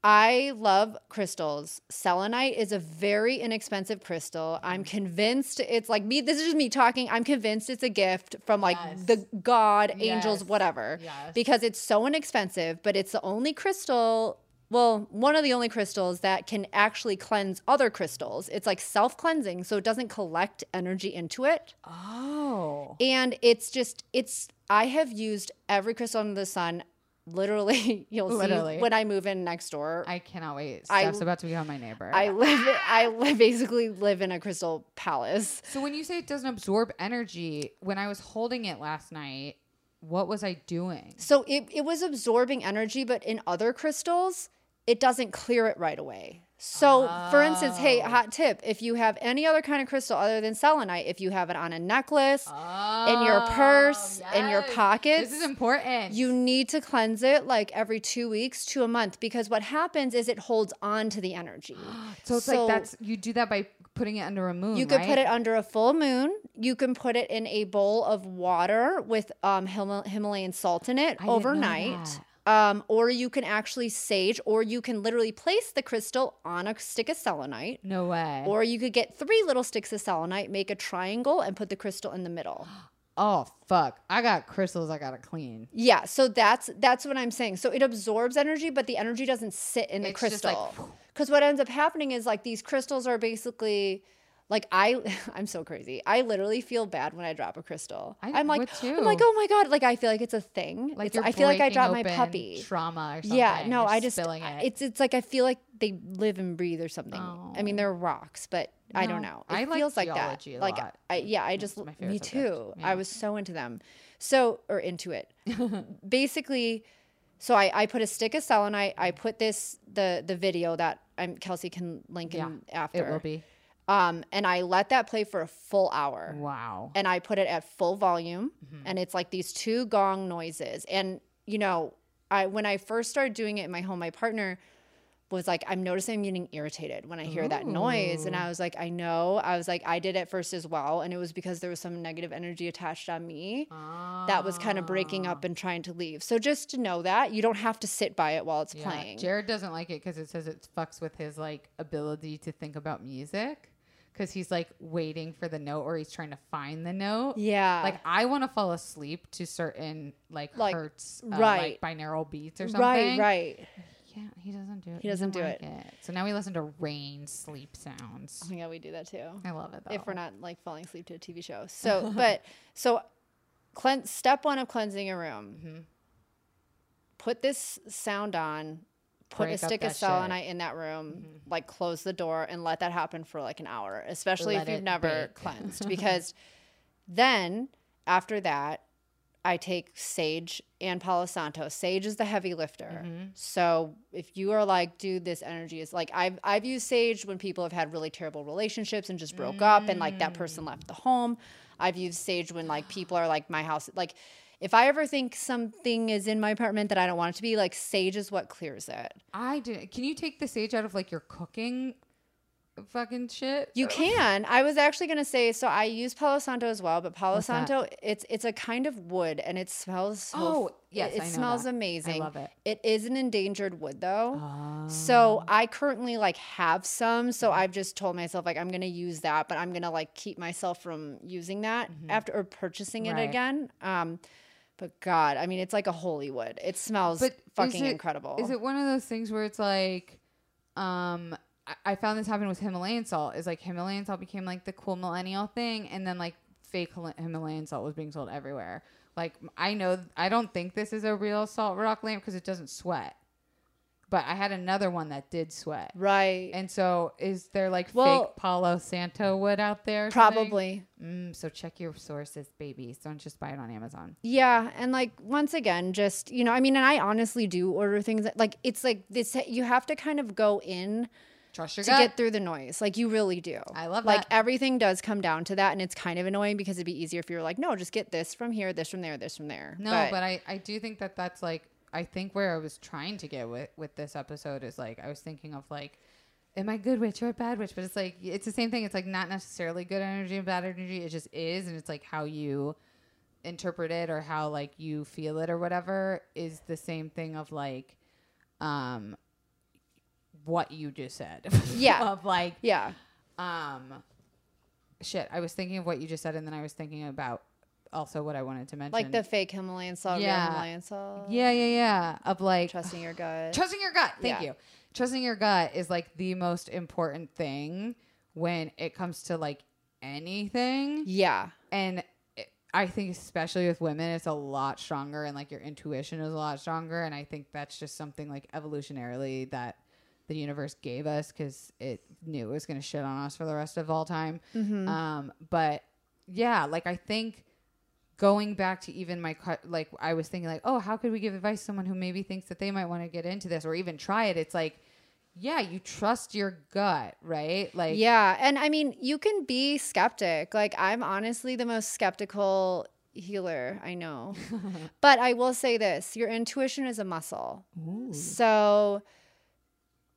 I love crystals. Selenite is a very inexpensive crystal. I'm mm. convinced it's like me. This is just me talking. I'm convinced it's a gift from like Yes. the God, angels, Yes. whatever. Yes. Because it's so inexpensive, but it's the only crystal. Well, one of the only crystals that can actually cleanse other crystals. It's like self cleansing, so it doesn't collect energy into it. oh, And it's just, it's, I have used every crystal under the sun. Literally, you'll Literally. see when I move in next door. I cannot wait. I- Steph's about to become my neighbor. I live, I live, basically live in a crystal palace. so when you say it doesn't absorb energy, when I was holding it last night, what was I doing? So it, it was absorbing energy, but in other crystals, it doesn't clear it right away. So, for instance, hey, Oh. hot tip if you have any other kind of crystal other than selenite, if you have it on a necklace, in your purse, in your Oh, yes. pockets, This is important. you need to cleanse it like every two weeks to a month because what happens is it holds on to the energy. so it's so- like that's you do that by putting it under a moon. You could put it under a full moon. You can put it in a bowl of water with um, Hima- Himalayan salt in it know overnight. Um, or you can actually sage, or you can literally place the crystal on a stick of selenite. No way. Or you could get three little sticks of selenite, make a triangle, and put the crystal in the middle. oh fuck! I got crystals. I gotta clean. Yeah, so that's that's what I'm saying. So it absorbs energy, but the energy doesn't sit in the It's crystal. Because what ends up happening is like these crystals are basically like I I'm so crazy. I literally feel bad when I drop a crystal. I am like I'm like oh my god, like I feel like it's a thing. Like I feel like I dropped my puppy. trauma or something. Yeah, no, I just it. it's it's like I feel like they live and breathe or something. I mean Oh. they're rocks, but I don't know. It I feels like that. like. I yeah, I just my me too. Yeah. I was so into them. So or into it. Basically, so I, I put a stick of selenite. I put this the the video that I'm Kelsey can link yeah, in after. it will be. Um, and I let that play for a full hour Wow. and I put it at full volume Mm-hmm. and it's like these two gong noises. And you know, I when I first started doing it in my home, my partner was like, I'm noticing I'm getting irritated when I hear that noise. And I was like, I know. I was like, I did it first as well. And it was because there was some negative energy attached on me that was kind of breaking up and trying to leave. So just to know that you don't have to sit by it while it's Yeah. playing. Jared doesn't like it because it says it fucks with his like ability to think about music. Because he's like waiting for the note or he's trying to find the note. yeah. Like I want to fall asleep to certain like, Like, hertz, uh, right. like binaural beats or something. right, right. Yeah, he doesn't do it. He doesn't do like it. So now we listen to rain sleep sounds. Oh my god, we do that too. I love it though. if we're not like falling asleep to a TV show. So, but so clean, step one of cleansing a room. Mm-hmm. Put this sound on. Put a stick of. Mm-hmm. selenite in that room. Like close the door and let that happen for like an hour, especially Let if you've never bake. cleansed. Because then after that, I take sage and Palo Santo. Sage is the heavy lifter. Mm-hmm. So if you are like, dude, this energy is like I've I've used sage when people have had really terrible relationships and just broke up and like that person Mm. left the home. I've used sage when like people are like my house like if I ever think something is in my apartment that I don't want it to be, like sage is what clears it. I do. Can you take the sage out of like your cooking fucking shit? You can. I was actually gonna say so. I use Palo Santo as well, but Palo What's that? Santo it's it's a kind of wood and it smells. So Oh, f- yes, it, I know smells that. I amazing. love it. It is an endangered wood though, Oh. so I currently like have some. So I've just told myself like I'm gonna use that, but I'm gonna like keep myself from using that after or purchasing it Mm-hmm. Right. again. Um, but God, I mean, it's like a holy wood. It smells But is fucking it- incredible. Is it one of those things where it's like, um, I, found this happen with Himalayan salt. Is like Himalayan salt became like the cool millennial thing, and then like fake Himalayan salt was being sold everywhere. Like I know, I don't think this is a real salt rock lamp because it doesn't sweat. But I had another one that did sweat. right? And so, is there like Well- fake Palo Santo wood out there? Probably. Mm, so check your sources, babies. Don't just buy it on Amazon. Yeah, and like once again, just you know, I mean, and I honestly do order things that, like it's like this. You have to kind of go in Trust your to gut. get through the noise. Like you really do. I love like that. everything does come down to that, and it's kind of annoying because it'd be easier if you were like, no, just get this from here, this from there, this from there. No, but, I, I do think that that's like I think where I was trying to get with with this episode is like I was thinking of like am I good witch or bad witch? But it's like it's the same thing. It's like not necessarily good energy and bad energy. It just is, and it's like how you interpret it or how like you feel it or whatever is the same thing of like um what you just said. Yeah. of like yeah, um shit. I was thinking of what you just said, and then I was thinking about also what I wanted to mention. like the fake Himalayan salt, Yeah. Himalayan salt. Yeah, yeah, yeah. Of like trusting your gut. trusting your gut. Thank Yeah. you. Trusting your gut is like the most important thing when it comes to like anything. yeah, And it, I think especially with women, it's a lot stronger and like your intuition is a lot stronger. And I think that's just something like evolutionarily that the universe gave us because it knew it was going to shit on us for the rest of all time. Mm-hmm. Um, but yeah, like I think going back to even my cu- like I was thinking like, oh, how could we give advice to someone who maybe thinks that they might want to get into this or even try it? It's like, yeah, you trust your gut, right? Like, yeah, and I mean, you can be skeptic. Like I'm honestly the most skeptical healer I know, but I will say this: your intuition is a muscle. So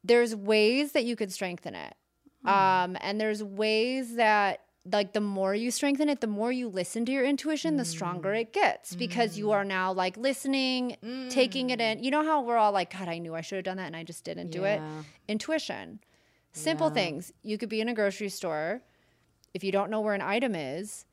there's ways that you could strengthen it. Hmm. Um, and there's ways that like the more you strengthen it, the more you listen to your intuition, the stronger it gets because you are mm. now like listening, taking it in. Mm. You know how we're all like, God, I knew I should have done that and I just didn't do it. Intuition. Simple Yeah. things. You could be in a grocery store. If you don't know where an item is,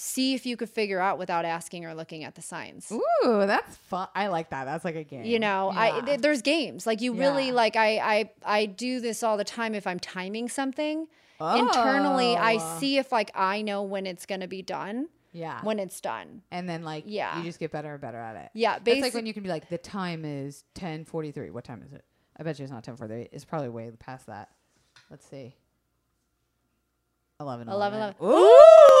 see if you could figure out without asking or looking at the signs Ooh, that's fun. I like that. That's like a game. you know i th- there's games like you really like I, I i do this all the time if i'm timing something internally i Oh. see if like i know when it's going to be done yeah. when it's done and then like Yeah. you just get better and better at it. yeah It's like basically when you can be like, the time is ten forty three. What time is it? I bet you it's not ten forty three. It's probably way past that. Let's see. 11 11, 11. 11. Ooh!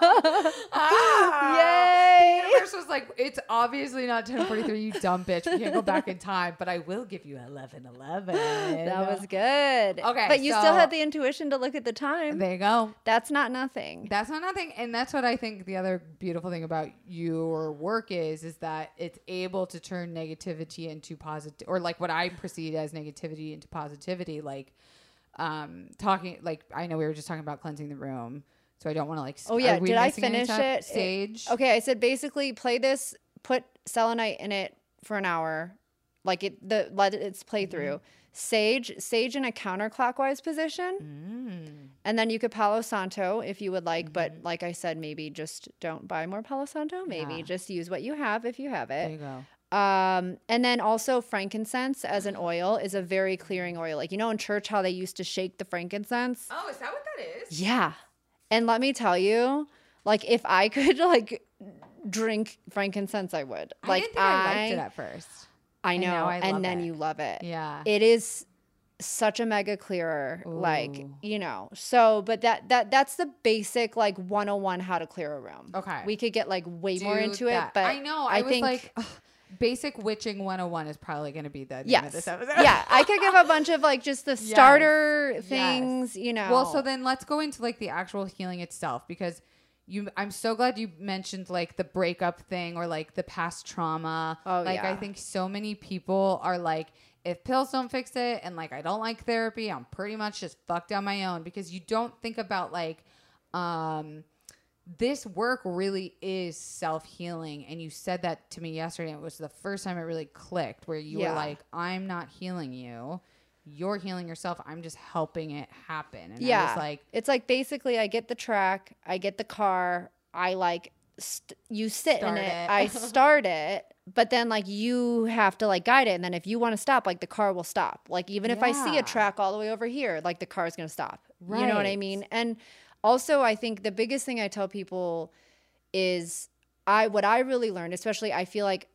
Ah! yay The universe was like, it's obviously not 1043, you dumb bitch. We can't go back in time, but I will give you 1111. That was good. Okay, But you so- still had the intuition to look at the time. There you go. That's not nothing. That's not nothing. And that's what I think the other beautiful thing about your work is, is that it's able to turn negativity into positive, or like what I perceive as negativity into positivity. Like, um, talking, like, I know we were just talking about cleansing the room. So I don't want to like. Oh yeah, did I missing any finish it? Sage. Okay, I said basically play this, put selenite in it for an hour, like it the let its play Mm-hmm. through. Sage, sage in a counterclockwise position, Mm. and then you could Palo Santo if you would like. Mm-hmm. But like I said, maybe just don't buy more Palo Santo. Maybe Yeah. just use what you have if you have it. There you go. Um, and then also frankincense as an oil is a very clearing oil. Like you know in church how they used to shake the frankincense. Oh, is that what that is? Yeah. And let me tell you, like if I could like drink frankincense, I would. I Like didn't think I, liked it at first. I know, now I and then it. you love it. Yeah. It is such a mega clearer, like you know. So, but that that that's the basic like 101 how to clear a room. Okay. we could get like way more into that. it, but I know. I, was think like, ugh, basic witching 101 is probably going to be the name of this episode. yeah. I could give a bunch of like just the starter things, you know. Well, so then let's go into like the actual healing itself because you I'm so glad you mentioned like the breakup thing or like the past trauma. Oh, like I think so many people are like if pills don't fix it and like I don't like therapy, I'm pretty much just fucked on my own because you don't think about like um this work really is self-healing. And you said that to me yesterday it was the first time it really clicked where you Yeah. were like i'm not healing you. You're healing yourself. I'm just helping it happen. And yeah i was like it's like basically i get the track i get the car i like st- you sit in it, it. i start it but then like you have to like guide it. And then if you want to stop like the car will stop. Like even if i see a track all the way over here like the car is going to stop. You know what i mean? And also i think the biggest thing i tell people is i what i really learned especially i feel like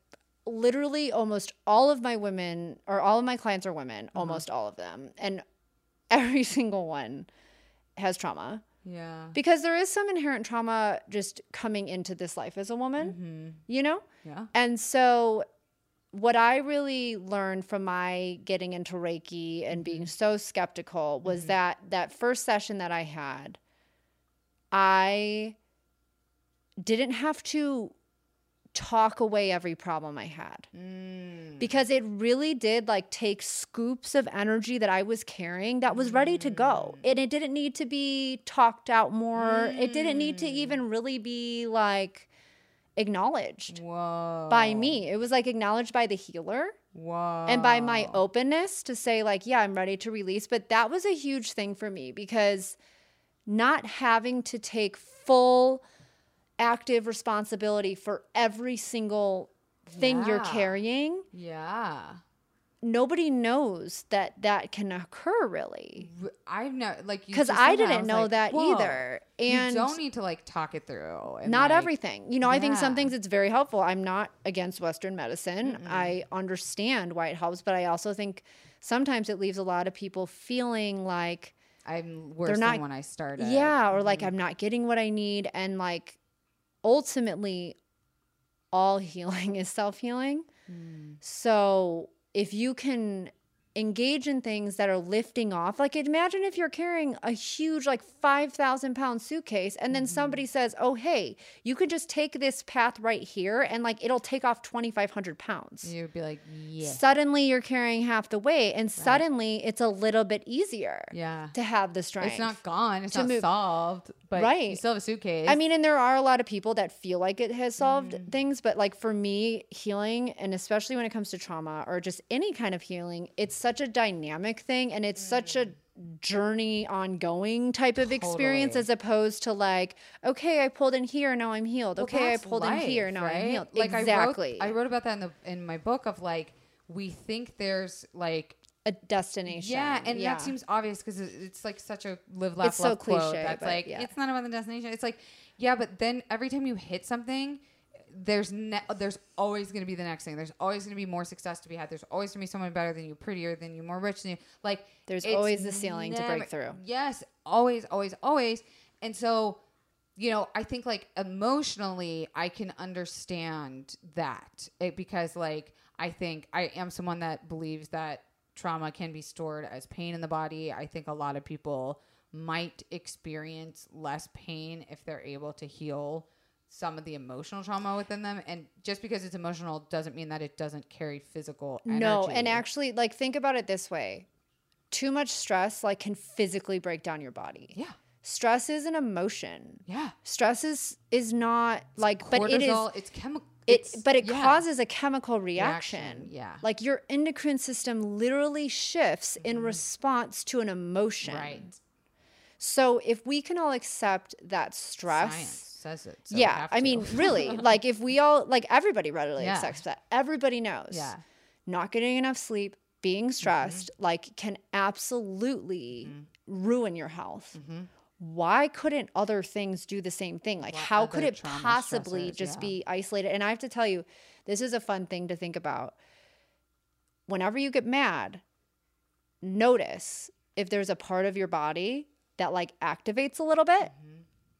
literally almost all of my women or all of my clients are women uh-huh. almost all of them. And every single one has trauma. Yeah. Because there is some inherent trauma just coming into this life as a woman mm-hmm. you know? Yeah. And so what i really learned from my getting into reiki and being mm-hmm. so skeptical was mm-hmm. that that first session that i had i didn't have to talk away every problem i had mm. because it really did like take scoops of energy that I was carrying that was ready to go. And it didn't need to be talked out more. It didn't need to even really be like acknowledged whoa by me. It was like acknowledged by the healer whoa and by my openness to say like, yeah, I'm ready to release, but that was a huge thing for me because not having to take full active responsibility for every single thing you're carrying yeah. nobody knows that that can occur really. I've never like you because i didn't know like, that either. And you don't need to like talk it through not like, everything. You know i think some things it's very helpful. I'm not against western medicine. I understand why it helps but i also think sometimes it leaves a lot of people feeling like i'm worse They're than when i started yeah or Mm-hmm. like i'm not getting what i need and like ultimately all healing is self-healing Mm. so if you can engage in things that are lifting off like imagine if you're carrying a huge like 5000 pound suitcase and then Mm-hmm. somebody says oh hey you could just take this path right here and like it'll take off 2500 pounds you'd be like yeah suddenly you're carrying half the weight and suddenly it's a little bit easier yeah to have the strength it's not gone it's not move- solved but you Right. still have a suitcase I mean, and there are a lot of people that feel like it has solved Mm. things, but like for me, healing, and especially when it comes to trauma or just any kind of healing, it's such a dynamic thing and it's such a journey ongoing type of experience Mm. Totally. as opposed to like, okay, I pulled in here, now I'm healed. Well, okay, I pulled in here, life, now I'm healed. Like exactly. I wrote, I wrote about that in the in my book of like we think there's like a destination. yeah, and yeah. that seems obvious because it's like such a live laugh It's so love quote. cliche, That's like yeah. it's not about the destination. It's like yeah, but then every time you hit something. There's ne- there's always going to be the next thing. There's always going to be more success to be had. There's always going to be someone better than you, prettier than you, more rich than you. Like There's always the ceiling to break through. Yes, always, always, always. And so you know, I think like emotionally, I can understand that it, because like I think I am someone that believes that trauma can be stored as pain in the body. I think a lot of people might experience less pain if they're able to heal some of the emotional trauma within them and just because it's emotional doesn't mean that it doesn't carry physical energy. No, and actually, like think about it this way: too much stress like can physically break down your body. yeah Stress is an emotion. yeah Stress is is not like, but it is. It's chemical It, but it yeah. causes a chemical reaction. Reaction, yeah. Like your endocrine system literally shifts in response to an emotion. Mm-hmm. right So if we can all accept that stress, science says it so yeah, I mean, really, like if we all, like everybody readily Yeah. accepts that. Everybody knows. Yeah. Not getting enough sleep, being stressed, Mm-hmm. like can absolutely ruin your health. Mm-hmm. Why couldn't other things do the same thing? Like, What how could it possibly stressors? just Yeah. be isolated? And I have to tell you, this is a fun thing to think about. Whenever you get mad, notice if there's a part of your body that like activates a little bit.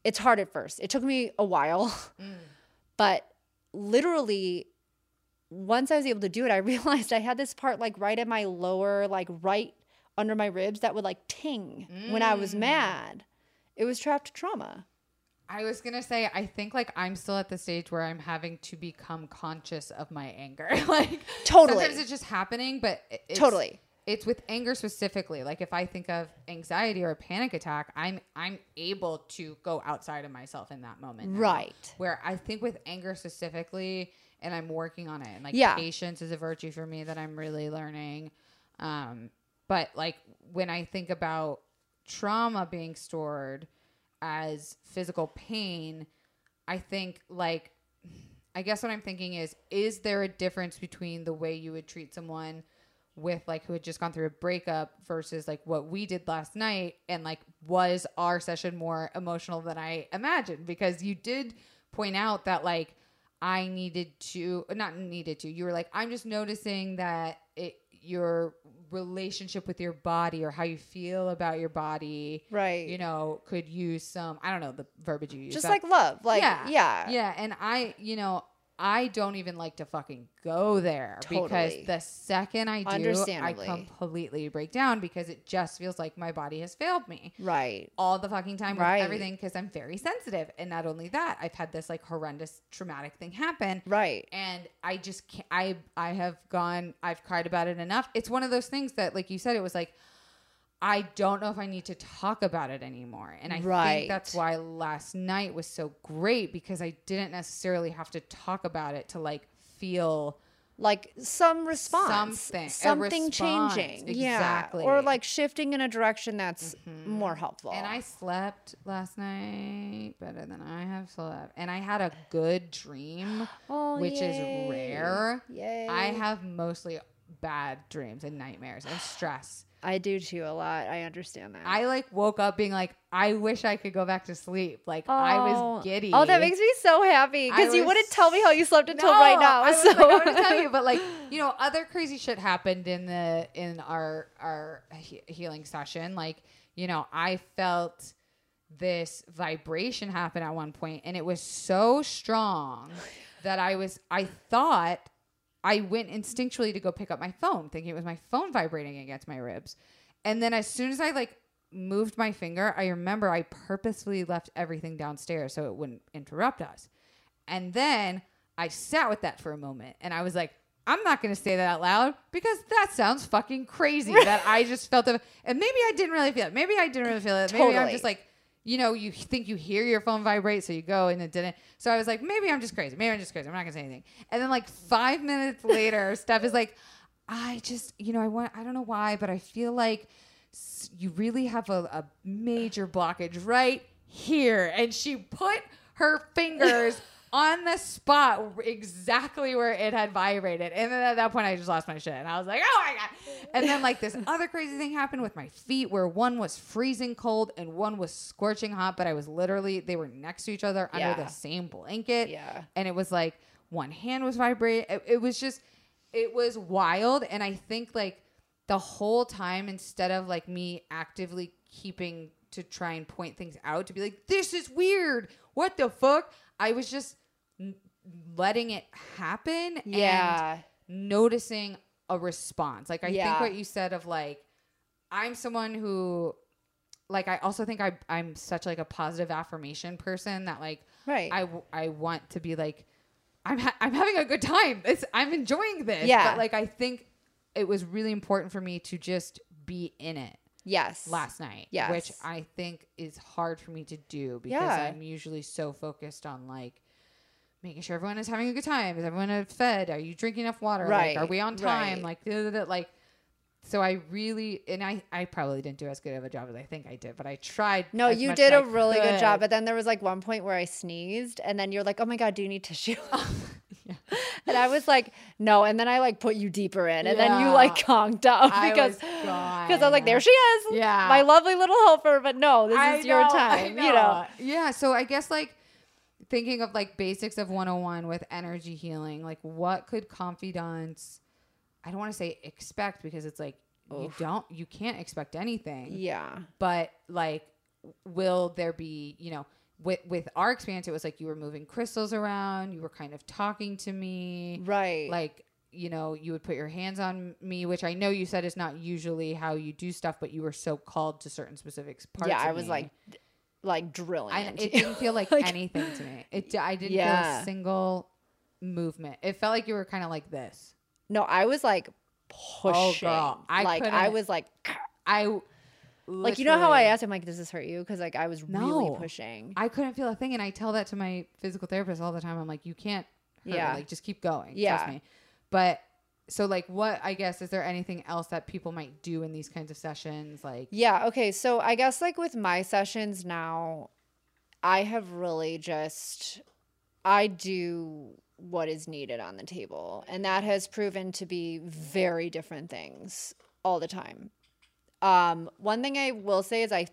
It's hard at first. It took me a while, Mm. but literally, once I was able to do it, I realized I had this part like right in my lower, like right under my ribs that would like ting when I Mm. was mad. It was trapped trauma. I was gonna say, I think like I'm still at the stage where I'm having to become conscious of my anger. like Totally. sometimes it's just happening, but it's, Totally. It's with anger specifically. Like if I think of anxiety or a panic attack, I'm I'm able to go outside of myself in that moment. now. Right. Where I think with anger specifically, and I'm working on it. And like Yeah. patience is a virtue for me that I'm really learning. Um, but like when I think about trauma being stored as physical pain, I think like I guess what I'm thinking is is there a difference between the way you would treat someone with like who had just gone through a breakup versus like what we did last night and like was our session more emotional than I imagined because you did point out that like I needed to not needed to you were like I'm just noticing that it your relationship with your body or how you feel about your body Right. you know could use some I don't know the verbiage you use Just that- like love. Like, yeah. yeah. And I, you know, I don't even like to fucking go there Totally. because the second I do, I completely break down because it just feels like my body has failed me Right. all the fucking time Right. with everything because I'm very sensitive. And not only that, I've had this like horrendous traumatic thing happen. Right. And I just can't, I, I have gone, I've cried about it enough. It's one of those things that, like you said, it was like, I don't know if I need to talk about it anymore. And I Right. think that's why last night was so great because I didn't necessarily have to talk about it to like feel Like some response. Something. Something response. changing. Exactly. Yeah. Or like shifting in a direction that's mm-hmm. more helpful. And I slept last night better than I have slept. And I had a good dream, Oh, which yay. is rare. Yay. I have mostly bad dreams and nightmares and stress. I do too a lot. I understand that. I like woke up being like, I wish I could go back to sleep. Like I Oh. was giddy. Oh, that makes me so happy because you wouldn't tell me how you slept until right now. I was so like, I want to tell you, but like you know, other crazy shit happened in the in our our he- healing session. Like you know, I felt this vibration happen at one point, and it was so strong that I was I thought I went instinctually to go pick up my phone, thinking it was my phone vibrating against my ribs, and then as soon as I like moved my finger, I remember I purposefully left everything downstairs so it wouldn't interrupt us. And then I sat with that for a moment and I was like, I'm not going to say that out loud because that sounds fucking crazy that I just felt it. And maybe I didn't really feel it. Maybe I didn't really feel it. Maybe I'm just like, you know, you think you hear your phone vibrate, so you go and it didn't. So I was like, maybe I'm just crazy. Maybe I'm just crazy. I'm not going to say anything. And then like five minutes later, Steph is like, I just, you know, I want, I don't know why, but I feel like you really have a, a major blockage right here. And she put her fingers on the spot exactly where it had vibrated. And then at that point, I just lost my shit. And I was like, oh my God. And then, like, this other crazy thing happened with my feet where one was freezing cold and one was scorching hot, but I was literally, they were next to each other under the same blanket. Yeah. And it was like one hand was vibrating. It, it was just, it was wild. And I think, like, the whole time, instead of like me actively keeping to try and point things out to be like, this is weird. What the fuck? I was just n- letting it happen. Yeah. And noticing a response. Like I Yeah. think what you said of like, I'm someone who, like, I also think I I'm such like a positive affirmation person that like Right. I I want to be like, I'm ha- I'm having a good time. It's, I'm enjoying this. Yeah. But like I think it was really important for me to just be in it yes. last night. Yes. Which I think is hard for me to do because Yeah. I'm usually so focused on like making sure everyone is having a good time. Is everyone fed? Are you drinking enough water? Right, Like, are we on time? right. Like, da, like. So I really and I I probably didn't do as good of a job as I think I did, but I tried. No, you did a I really good job. But then there was like one point where I sneezed, and then you're like, "Oh my god, do you need tissue?" And I was like, "No." And then I like put you deeper in, and then you like conked out I because because I was like, "There she is, Yeah. my lovely little helper." But no, this I is your know, I time, you know. Yeah. So I guess like thinking of like basics of 101 with energy healing, like what could confidants, I don't want to say expect because it's like you don't, you can't expect anything, Yeah, but like, will there be, you know, with, with our experience, it was like you were moving crystals around, you were kind of talking to me, right. like you know you would put your hands on me which i know you said is not usually how you do stuff but you were so called to certain specific parts yeah, I was me. like, like drilling. I, it you. didn't feel like, Like- anything to me it i didn't feel a single movement it felt like you were kind of like this No, I was like pushing. Oh, I like I was like, i like you know how I asked him like, "Does this hurt you?" Because like I was really pushing. i couldn't feel a thing and i tell that to my physical therapist all the time i'm like you can't hurt Yeah. me. like just keep going Yeah. trust me but so like what i guess is there anything else that people might do in these kinds of sessions like Yeah. Okay. So I guess like with my sessions now, I have really just I do what is needed on the table, and that has proven to be very different things all the time. Um, one thing I will say is I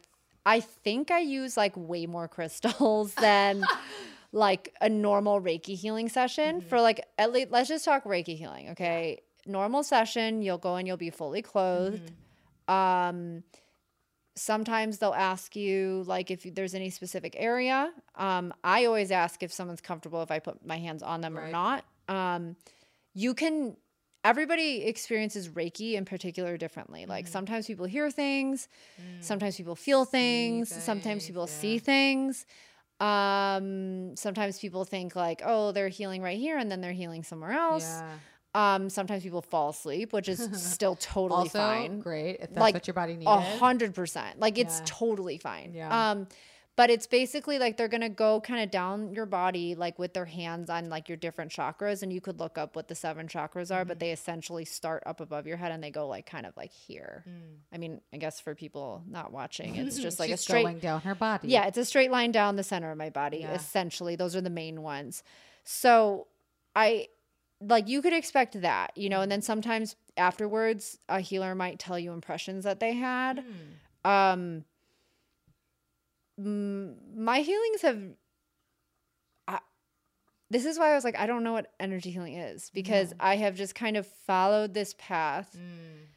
I think I use like way more crystals than like a normal Reiki healing session for like at least let's just talk Reiki healing, okay? Normal session, you'll go and you'll be fully clothed. Um sometimes they'll ask you like if there's any specific area. Um I always ask if someone's comfortable if I put my hands on them or not. Um you can everybody experiences reiki in particular differently like sometimes people hear things sometimes people feel things, sometimes people yeah. see things um sometimes people think like oh they're healing right here and then they're healing somewhere else yeah um sometimes people fall asleep which is still totally also fine great if that's Like, what your body needs. a hundred percent. Like it's Yeah. totally fine. Yeah. Um, but it's basically like they're gonna go kind of down your body, like with their hands on like your different chakras, and you could look up what the seven chakras are, but Mm-hmm. they essentially start up above your head and they go like kind of like here. Mm. I mean, I guess for people not watching, it's just like a straight going down her body. yeah, it's a straight line down the center of my body, Yeah. essentially. Those are the main ones. So I like you could expect that, you know, and then sometimes afterwards a healer might tell you impressions that they had. Hmm. Um mm, my healings have I, this is why I was like I don't know what energy healing is because I have just kind of followed this path Mm.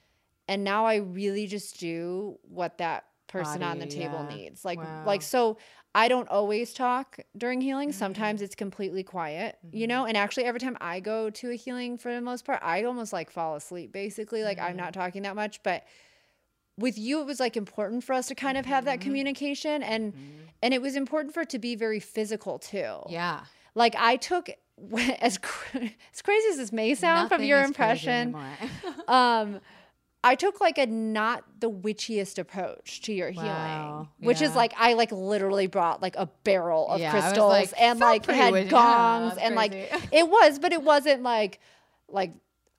and now I really just do what that person on the table yeah. needs. Like Wow. like so I don't always talk during healing. Sometimes Mm-hmm. it's completely quiet, you know? And actually every time I go to a healing for the most part, I almost like fall asleep basically. Like I'm Mm-hmm. not talking that much, but with you it was like important for us to kind of have that Mm-hmm. communication and and it was important for it to be very physical too. Yeah. Like I took as as crazy as this may sound from your impression, um i took like a not the witchiest approach to your healing Wow, which is like i like literally brought like a barrel of Yeah, crystals like, and like had witchy." gongs Yeah, and like it was but it wasn't like like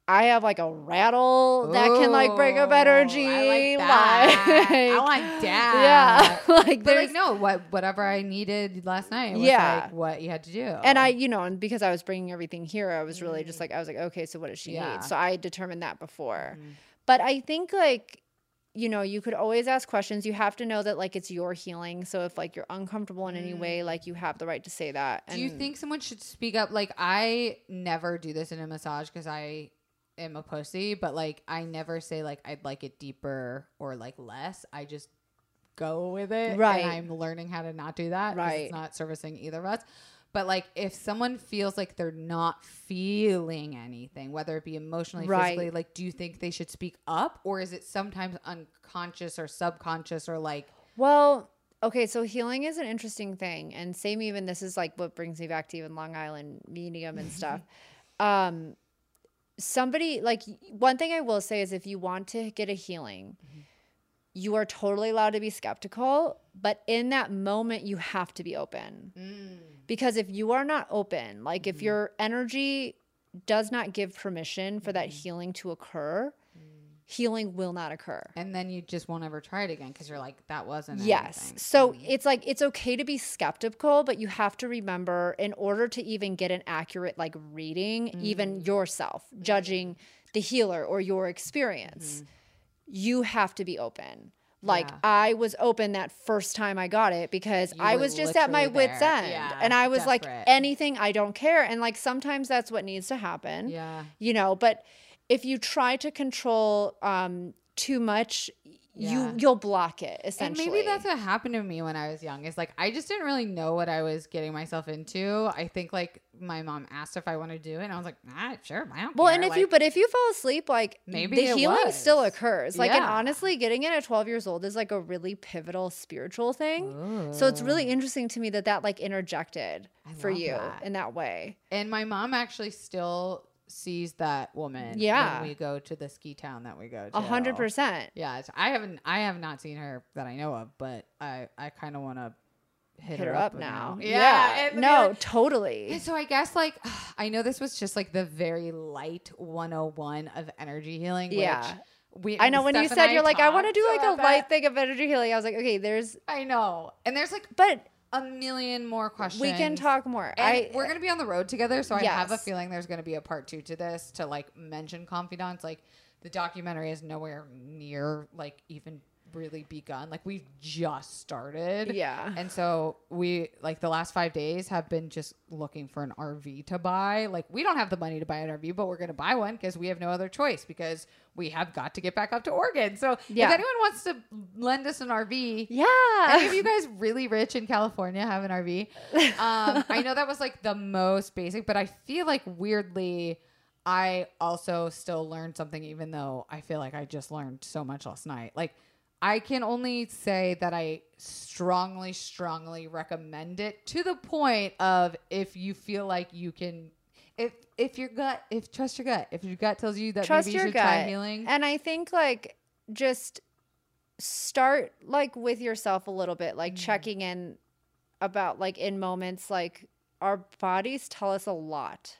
I have like a rattle that can like bring up energy. I like that. I like- like that. Yeah. like But there's like no, what whatever I needed last night was Yeah. like what you had to do. and I, you know, and because I was bringing everything here, I was really just like, I was like, okay, so what does she Mm. Yeah. Need? So I determined that before. But I think like, you know, you could always ask questions. You have to know that like it's your healing. So if like you're uncomfortable in any way, like you have the right to say that. Mm. do you think someone should speak up? Like I never do this in a massage because I am a pussy, but like I never say like I'd like it deeper or like less. I just go with it. Right. And I'm learning how to not do that. Right. It's not servicing either of us. But like if someone feels like they're not feeling anything, whether it be emotionally, Right. physically, like do you think they should speak up? Or is it sometimes unconscious or subconscious or like Well, okay, so healing is an interesting thing. And same even this is like what brings me back to even Long Island medium and stuff. um somebody like one thing I will say is if you want to get a healing, mm-hmm. you are totally allowed to be skeptical, but in that moment you have to be open. Mm. Because if you are not open, like if mm-hmm. your energy does not give permission for that mm-hmm. healing to occur, healing will not occur. and then you just won't ever try it again because you're like, that wasn't Yes. anything. So it's like it's okay to be skeptical, but you have to remember in order to even get an accurate like reading, even mm. yourself, judging the healer or your experience, mm-hmm. you have to be open. Like Yeah. I was open that first time I got it because You I was just at my literally wits end. Yeah, and I was like anything I don't care and like sometimes that's what needs to happen Yeah. you know but if you try to control um too much Yeah. you you'll block it And essentially maybe that's what happened to me when I was young. Is like I just didn't really know what I was getting myself into. I think like my mom asked if I want to do it, and I was like, ah, sure, I don't well care. and if Like, you but if you fall asleep like Maybe the healing still occurs like and honestly getting it at 12 years old is like a really pivotal spiritual thing so it's really interesting to me that that like interjected I for you that. in that way and my mom actually still sees that woman. Yeah. when we go to the ski town that we go to. a hundred percent Yeah, I haven't. I have not seen her that I know of, but I I kind of want to hit, hit her up now Yeah, and- no totally And so I guess like I know this was just like the very light 101 of energy healing. Yeah. Which we, I know when you Steph and said you're like I want to do like a light that. thing of energy healing. I was like, okay, there's, I know, and there's like but a million more questions. we can talk more. And I we're gonna be on the road together, so I have a feeling there's gonna be a part two to this to like mention confidants. Like the documentary is nowhere near like even really begun. Like we've just started. Yeah. And so we like the last five days have been just looking for an RV to buy. Like we don't have the money to buy an RV, but we're gonna buy one because we have no other choice because we have got to get back up to Oregon. So Yeah. if anyone wants to lend us an RV, yeah. any of you guys really rich in California have an RV? Um, I know that was like the most basic, but I feel like weirdly, I also still learned something, even though I feel like I just learned so much last night. Like, I can only say that I strongly, strongly recommend it to the point of if you feel like you can. If if your gut, if trust your gut, if your gut tells you that trust maybe you should gut try healing, and i think like just start like with yourself a little bit Mm. like checking in about like in moments like our bodies tell us a lot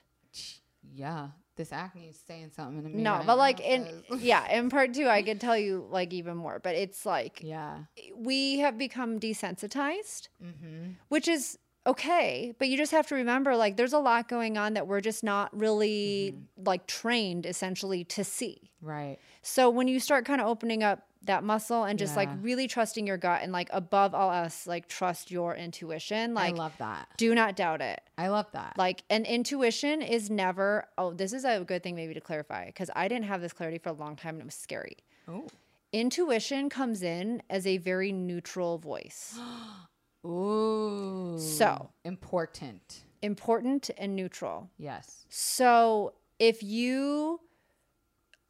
yeah, this acne is saying something to me. no right but like in yeah in part two i could tell you like even more but it's like yeah. we have become desensitized Mm-hmm. which is okay but you just have to remember like there's a lot going on that we're just not really Mm-hmm. like trained essentially to see Right. So when you start kind of opening up that muscle and just like really trusting your gut and like above all else, like trust your intuition, like I love that. do not doubt it. I love that. Like an intuition is never, oh, this is a good thing maybe to clarify because I didn't have this clarity for a long time and it was scary. oh. Intuition comes in as a very neutral voice, Ooh. So. important. important and neutral. Yes. So if you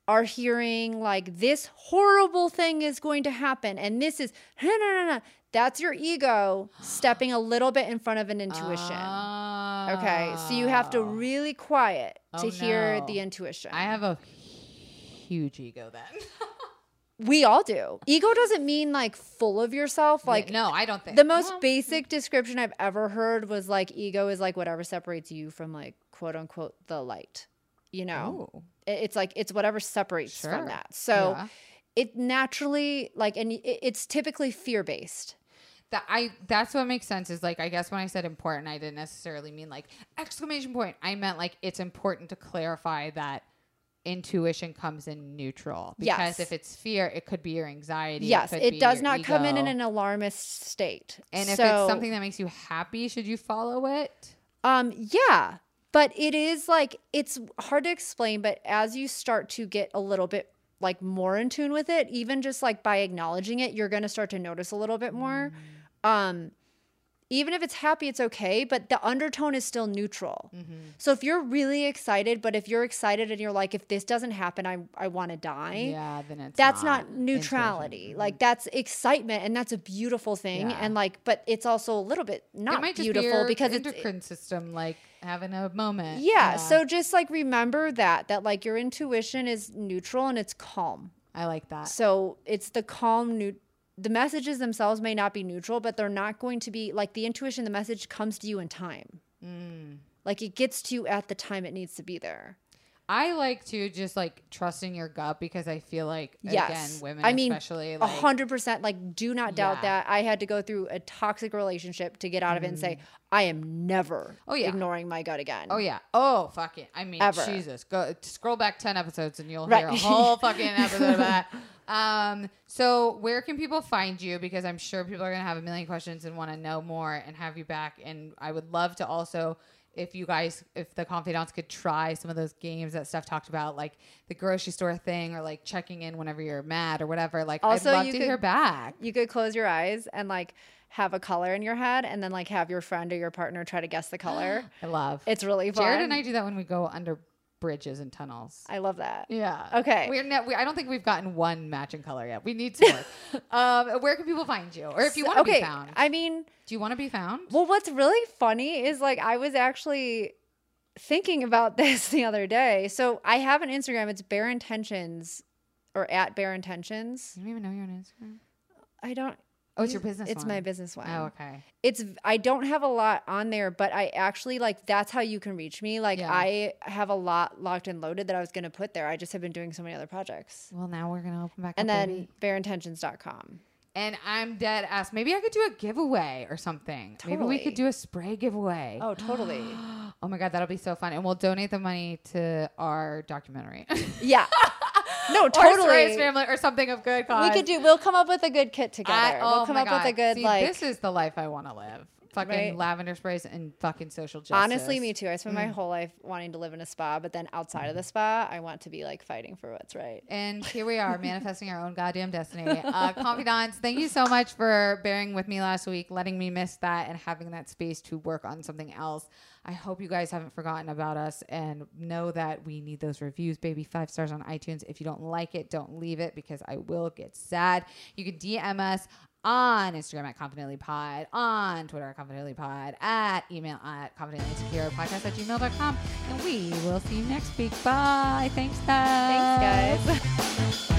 are hearing like this horrible thing is going to happen and this is no no no no that's your ego stepping a little bit in front of an intuition. Okay. So you have to Oh. really quiet to Oh, hear no. the intuition. I have a huge ego then. we all do. Ego doesn't mean like full of yourself like no, I don't think the most Well, mm. basic description I've ever heard was like ego is like whatever separates you from like quote unquote the light. You know? Oh, It- it's like it's whatever separates Sure. from that. So yeah. it naturally like and it's typically fear based. that I that's what makes sense is like I guess when I said important I didn't necessarily mean like exclamation point. I meant like it's important to clarify that intuition comes in neutral because Yes. if it's fear it could be your anxiety Yes, could it does not come in in an alarmist state. and if So, it's something that makes you happy should you follow it um yeah, but it is like it's hard to explain but as you start to get a little bit like more in tune with it, even just like by acknowledging it, you're going to start to notice a little bit more. Um even if it's happy, it's okay, but the undertone is still neutral. Mm-hmm. So if you're really excited, but if you're excited and you're like, if this doesn't happen, I, I want to die Yeah, then it's that's not, intuition. neutrality. Mm-hmm. Like that's excitement, and that's a beautiful thing. Yeah. And like, but it's also a little bit not it might just beautiful be because it's endocrine system like having a moment. yeah, So just like remember that that like your intuition is neutral and it's calm. I like that. So it's the calm new. The messages themselves may not be neutral, but they're not going to be like the intuition. The message comes to you in time. Mm. Like it gets to you at the time it needs to be there. I like to just like trusting your gut because I feel like Yes. again, women I mean, especially A like hundred percent. Like, do not doubt Yeah. that. I had to go through a toxic relationship to get out of it and say, I am never Mm. Oh, yeah. ignoring my gut again. Oh yeah. Oh fuck it. I mean, Ever. Jesus. Go scroll back ten episodes and you'll Right. hear a whole fucking episode of that. Um. So where can people find you? Because I'm sure people are gonna have a million questions and want to know more and have you back. And I would love to also. If you guys, if the confidants could try some of those games that Steph talked about, like the grocery store thing, or like checking in whenever you're mad or whatever, like Also, I'd love you to could- hear back. You could close your eyes and like have a color in your head and then like have your friend or your partner try to guess the color. I love. it's really fun. Jared and I do that when we go under bridges and tunnels. I love that. Yeah. Okay. We're ne- we, I don't think we've gotten one matching color yet. We need some more. um, where can people find you? Or if you want to okay. be found, I mean, do you want to be found? Well, what's really funny is like I was actually thinking about this the other day. So I have an Instagram. It's Baer Intentions or at Baer Intentions. I don't even know you're on Instagram. I don't. Oh, it's your business. It's one. my business one. Oh, okay. It's I don't have a lot on there, but I actually like that's how you can reach me. Like Yeah. I have a lot locked and loaded that I was going to put there. I just have been doing so many other projects. Well, now we're gonna open back And up. then baby. baerintentions.com. and I'm dead ass. Maybe I could do a giveaway or something. Maybe we could do a spray giveaway. Oh, totally. Oh my god, that'll be so fun, and we'll donate the money to our documentary. yeah. No, Or totally. family or something of good cause. We could do. We'll come up with a good kit together. I- oh we'll come up with a good See, like. This is the life I want to live. Fucking Right? lavender sprays and fucking social justice. Honestly, me too. I spent Mm. my whole life wanting to live in a spa, but then outside of the spa, I want to be like fighting for what's right. And here we are, manifesting our own goddamn destiny. Uh, confidants, thank you so much for bearing with me last week, letting me miss that, and having that space to work on something else. I hope you guys haven't forgotten about us and know that we need those reviews, baby. Five stars on iTunes. If you don't like it, don't leave it because I will get sad. You can DM us on Instagram at Confidently Pod, on Twitter at Confidently Pod, at email at Confidently Insecure Podcast at gmail.com. And we will see you next week. Bye. Thanks, guys. Thanks, guys.